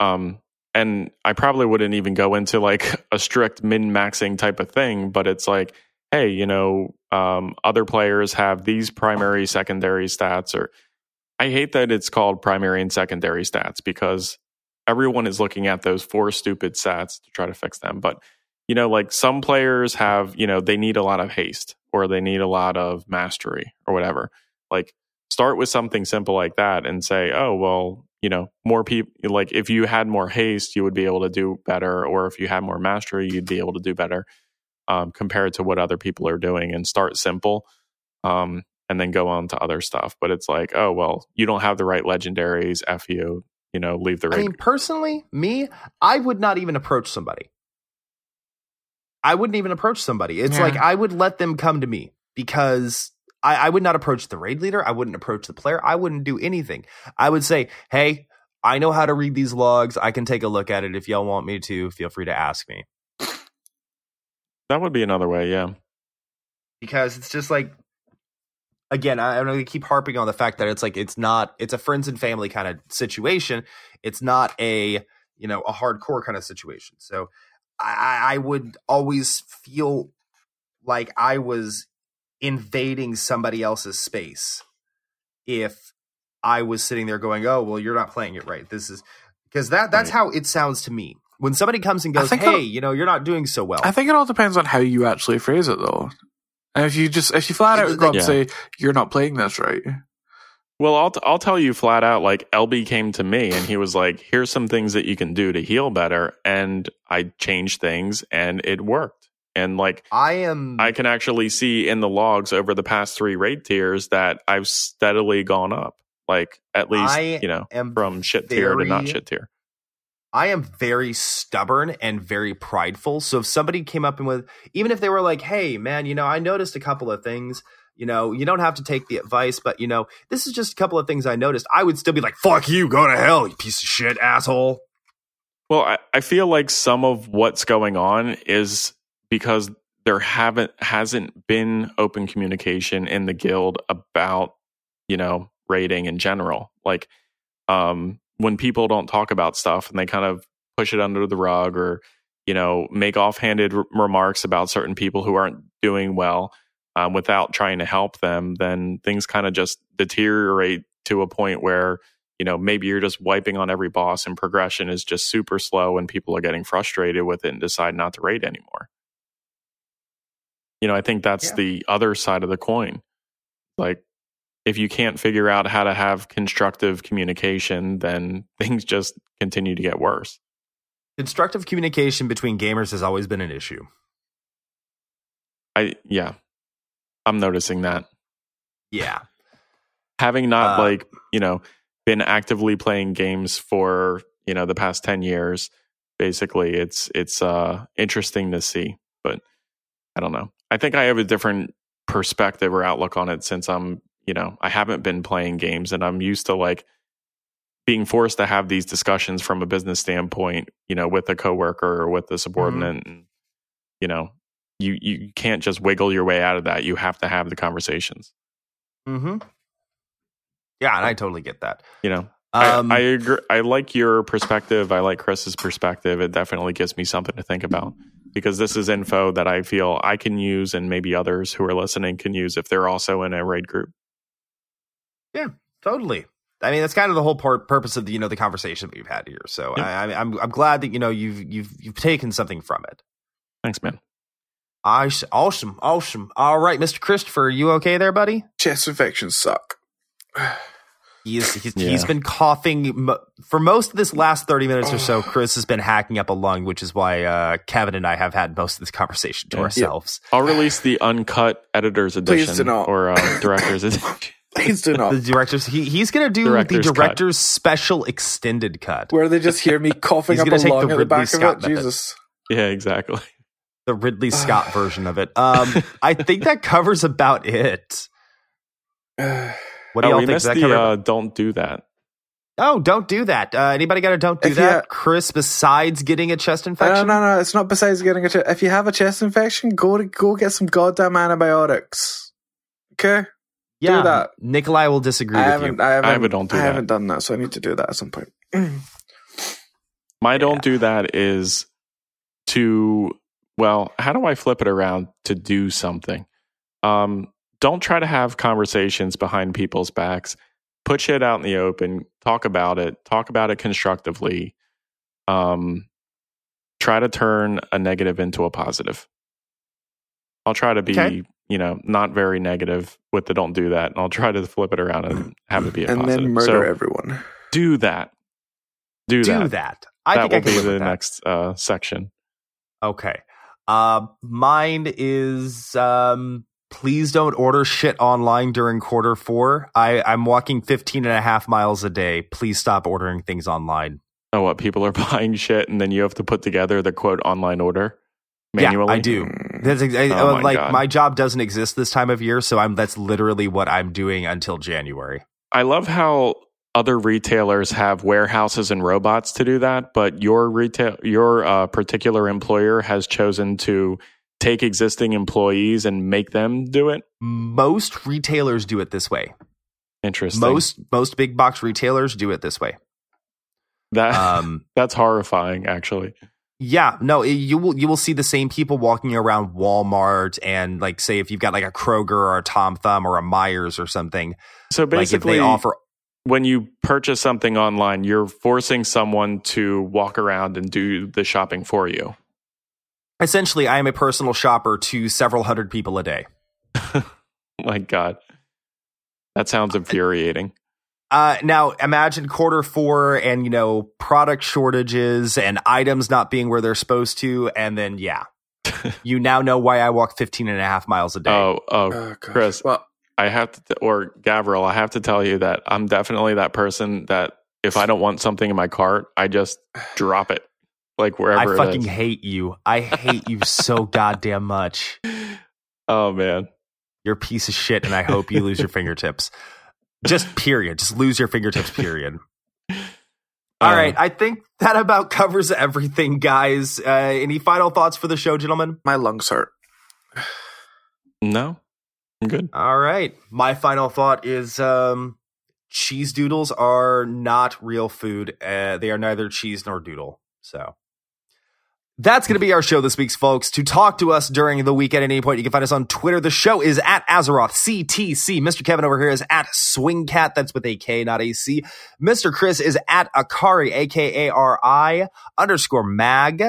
Um, and I probably wouldn't even go into like a strict min maxing type of thing, but it's like, hey, you know, um, other players have these primary, secondary stats, or I hate that it's called primary and secondary stats because everyone is looking at those four stupid stats to try to fix them. But, you know, like some players have, you know, they need a lot of haste or they need a lot of mastery or whatever. Like start with something simple like that and say, oh, well, you know, more people, like if you had more haste, you would be able to do better. Or if you had more mastery, you'd be able to do better um, compared to what other people are doing and start simple. Um, and then go on to other stuff. But it's like, oh, well, you don't have the right legendaries, F you, you know, leave the I mean, personally, me, I would not even approach somebody. I wouldn't even approach somebody. It's Yeah. like I would let them come to me because I, I would not approach the raid leader. I wouldn't approach the player. I wouldn't do anything. I would say, hey, I know how to read these logs. I can take a look at it. If y'all want me to, feel free to ask me. That would be another way. Yeah. because it's just like again I, i'm going to keep harping on the fact that it's like it's not it's a friends and family kind of situation it's not a you know a hardcore kind of situation so i i would always feel like i was invading somebody else's space if i was sitting there going oh well you're not playing it right this is because that that's Right. how it sounds to me when somebody comes and goes hey you know you're not doing so well I think it all depends on how you actually phrase it, though. And if you just if you flat out go up and Yeah. say you're not playing this right, Well, I'll, t- I'll tell you flat out, like LB came to me and he was like, here's some things that you can do to heal better. And I changed things and it worked. And like, i am I can actually see in the logs over the past three raid tiers that I've steadily gone up. Like at least, I you know, from shit tier to not shit tier. I am very stubborn and very prideful. So if somebody came up and with, even if they were like, "Hey, man, you know, I noticed a couple of things. You know, you don't have to take the advice, but you know, this is just a couple of things I noticed." I would still be like, "Fuck you, go to hell, you piece of shit, asshole." Well, I, I feel like some of what's going on is because there haven't hasn't been open communication in the guild about you know raiding in general. Like um, when people don't talk about stuff and they kind of push it under the rug or you know make offhanded r- remarks about certain people who aren't doing well um, without trying to help them, then things kind of just deteriorate to a point where you know maybe you're just wiping on every boss and progression is just super slow and people are getting frustrated with it and decide not to raid anymore you know i think that's Yeah. the other side of the coin like if you can't figure out how to have constructive communication then things just continue to get worse. Constructive communication between gamers has always been an issue. i yeah. I'm noticing that. Yeah, having not Uh, like you know been actively playing games for you know the past 10 years basically it's it's uh interesting to see but i don't know. I think i have a different perspective or outlook on it since i'm you know i haven't been playing games and i'm used to like being forced to have these discussions from a business standpoint you know with a coworker or with a subordinate and you know you you can't just wiggle your way out of that you have to have the conversations mm-hmm. Yeah, and I totally get that. you know Um, I, I agree. I like your perspective. I like Chris's perspective. It definitely gives me something to think about because this is info that I feel I can use, and maybe others who are listening can use if they're also in a raid group. Yeah, totally. I mean, that's kind of the whole part, purpose of the you know the conversation that we've had here. So Yep. I, I, I'm I'm glad that you know you've you've you've taken something from it. Thanks, man. I awesome, awesome. All right, Mr. Christopher, you okay there, buddy? chest infections suck. He's he's, Yeah. he's been coughing for most of this last thirty minutes or so. Chris has been hacking up a lung, which is why uh, Kevin and I have had most of this conversation to Yeah. ourselves. I'll release the uncut editor's Please edition do not. or uh, director's edition. Please do The director's he, he's gonna do Director's the cut. director's special extended cut. Where they just hear me coughing He's up a take lung the at the back Scott of it. method. Jesus. yeah, exactly. the Ridley Scott version of it. Um, I think that covers about it. What do oh, y'all we think? missed that the cover? uh, don't do that. oh, don't do that. Uh, anybody got a don't do If that? you- Chris, besides getting a chest no, infection, no, no. It's not besides getting a chest. If you have a chest infection, go to go get some goddamn antibiotics. Okay. Yeah, that. Nikolai will disagree I with haven't, you. I haven't. I haven't- don't do I that. haven't done that, so I need to do that at some point. My don't do that is to well, how do I flip it around to do something? Um, don't try to have conversations behind people's backs. Put shit out in the open. Talk about it. Talk about it constructively. Um, try to turn a negative into a positive. I'll try to be Okay. You know, not very negative with the don't do that. And I'll try to flip it around and have it be a and positive. then murder so everyone. do that. Do, Do that. that. I that think will I can be the next uh, section. Okay. Uh, mine is um, please don't order shit online during quarter four. I, I'm walking 15 and a half miles a day. Please stop ordering things online. Oh, what people are buying shit, and then you have to put together the quote online order manually. Yeah, I do. That's ex- I- Oh my like God. my job doesn't exist this time of year, so I'm that's literally what I'm doing until January. I love how other retailers have warehouses and robots to do that, but your retail, your uh, particular employer has chosen to take existing employees and make them do it. Most retailers do it this way. Interesting. Most most big box retailers do it this way. that Um, that's horrifying, actually. Yeah, no, it- you will you will see the same people walking around Walmart and like say if you've got like a Kroger or a Tom Thumb or a Meijer or something, So like basically, they offer when you purchase something online, you're forcing someone to walk around and do the shopping for you. essentially I am a personal shopper to several hundred people a day. Oh my God, that sounds infuriating. Uh, now imagine quarter four and you know product shortages and items not being where they're supposed to, and then yeah, you now know why I walk 15 and a half miles a day. Oh, oh, Oh. Chris, Well, I have to, t- or Gavriil, I have to tell you that I'm definitely that person that if I don't want something in my cart, I just drop it, like I wherever it fucking is. hate you. I hate you so goddamn much. Oh man, You're a piece of shit, and I hope you lose your fingertips. Just period. Just lose your fingertips. Period. All Uh, right, I think that about covers everything, guys. Uh, any final thoughts for the show, gentlemen? my lungs hurt. No, I'm good. All right, my final thought is um, cheese doodles are not real food. Uh, they are neither cheese nor doodle. So. That's going to be our show this week, folks. To talk to us during the week at any point, you can find us on Twitter. The show is at Azeroth CTC. Mr. Kevin over here is at Swingkat. That's with a K, not a C. Mr. Chris is at Akari, A K A R I underscore mag.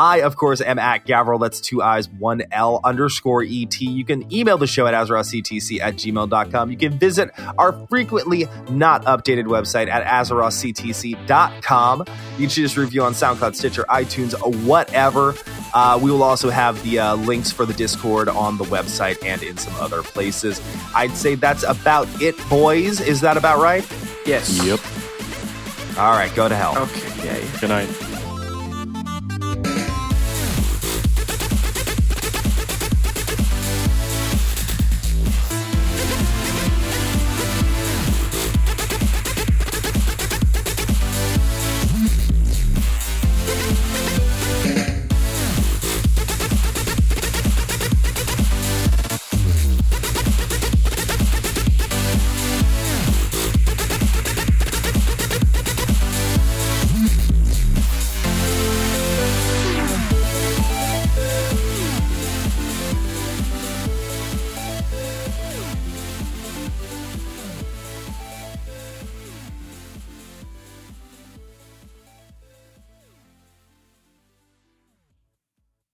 I, of course, am at Gavriil. That's two I's, one L underscore ET. You can email the show at AzerothCTC at gmail.com. You can visit our frequently not updated website at AzerothCTC.com. You can just review on SoundCloud, Stitcher, iTunes, whatever. Uh, we will also have the uh, links for the Discord on the website and in some other places. I'd say that's about it, boys. Is that about right? Yes. Yep. All right, go to hell. Okay. Yay. Good night.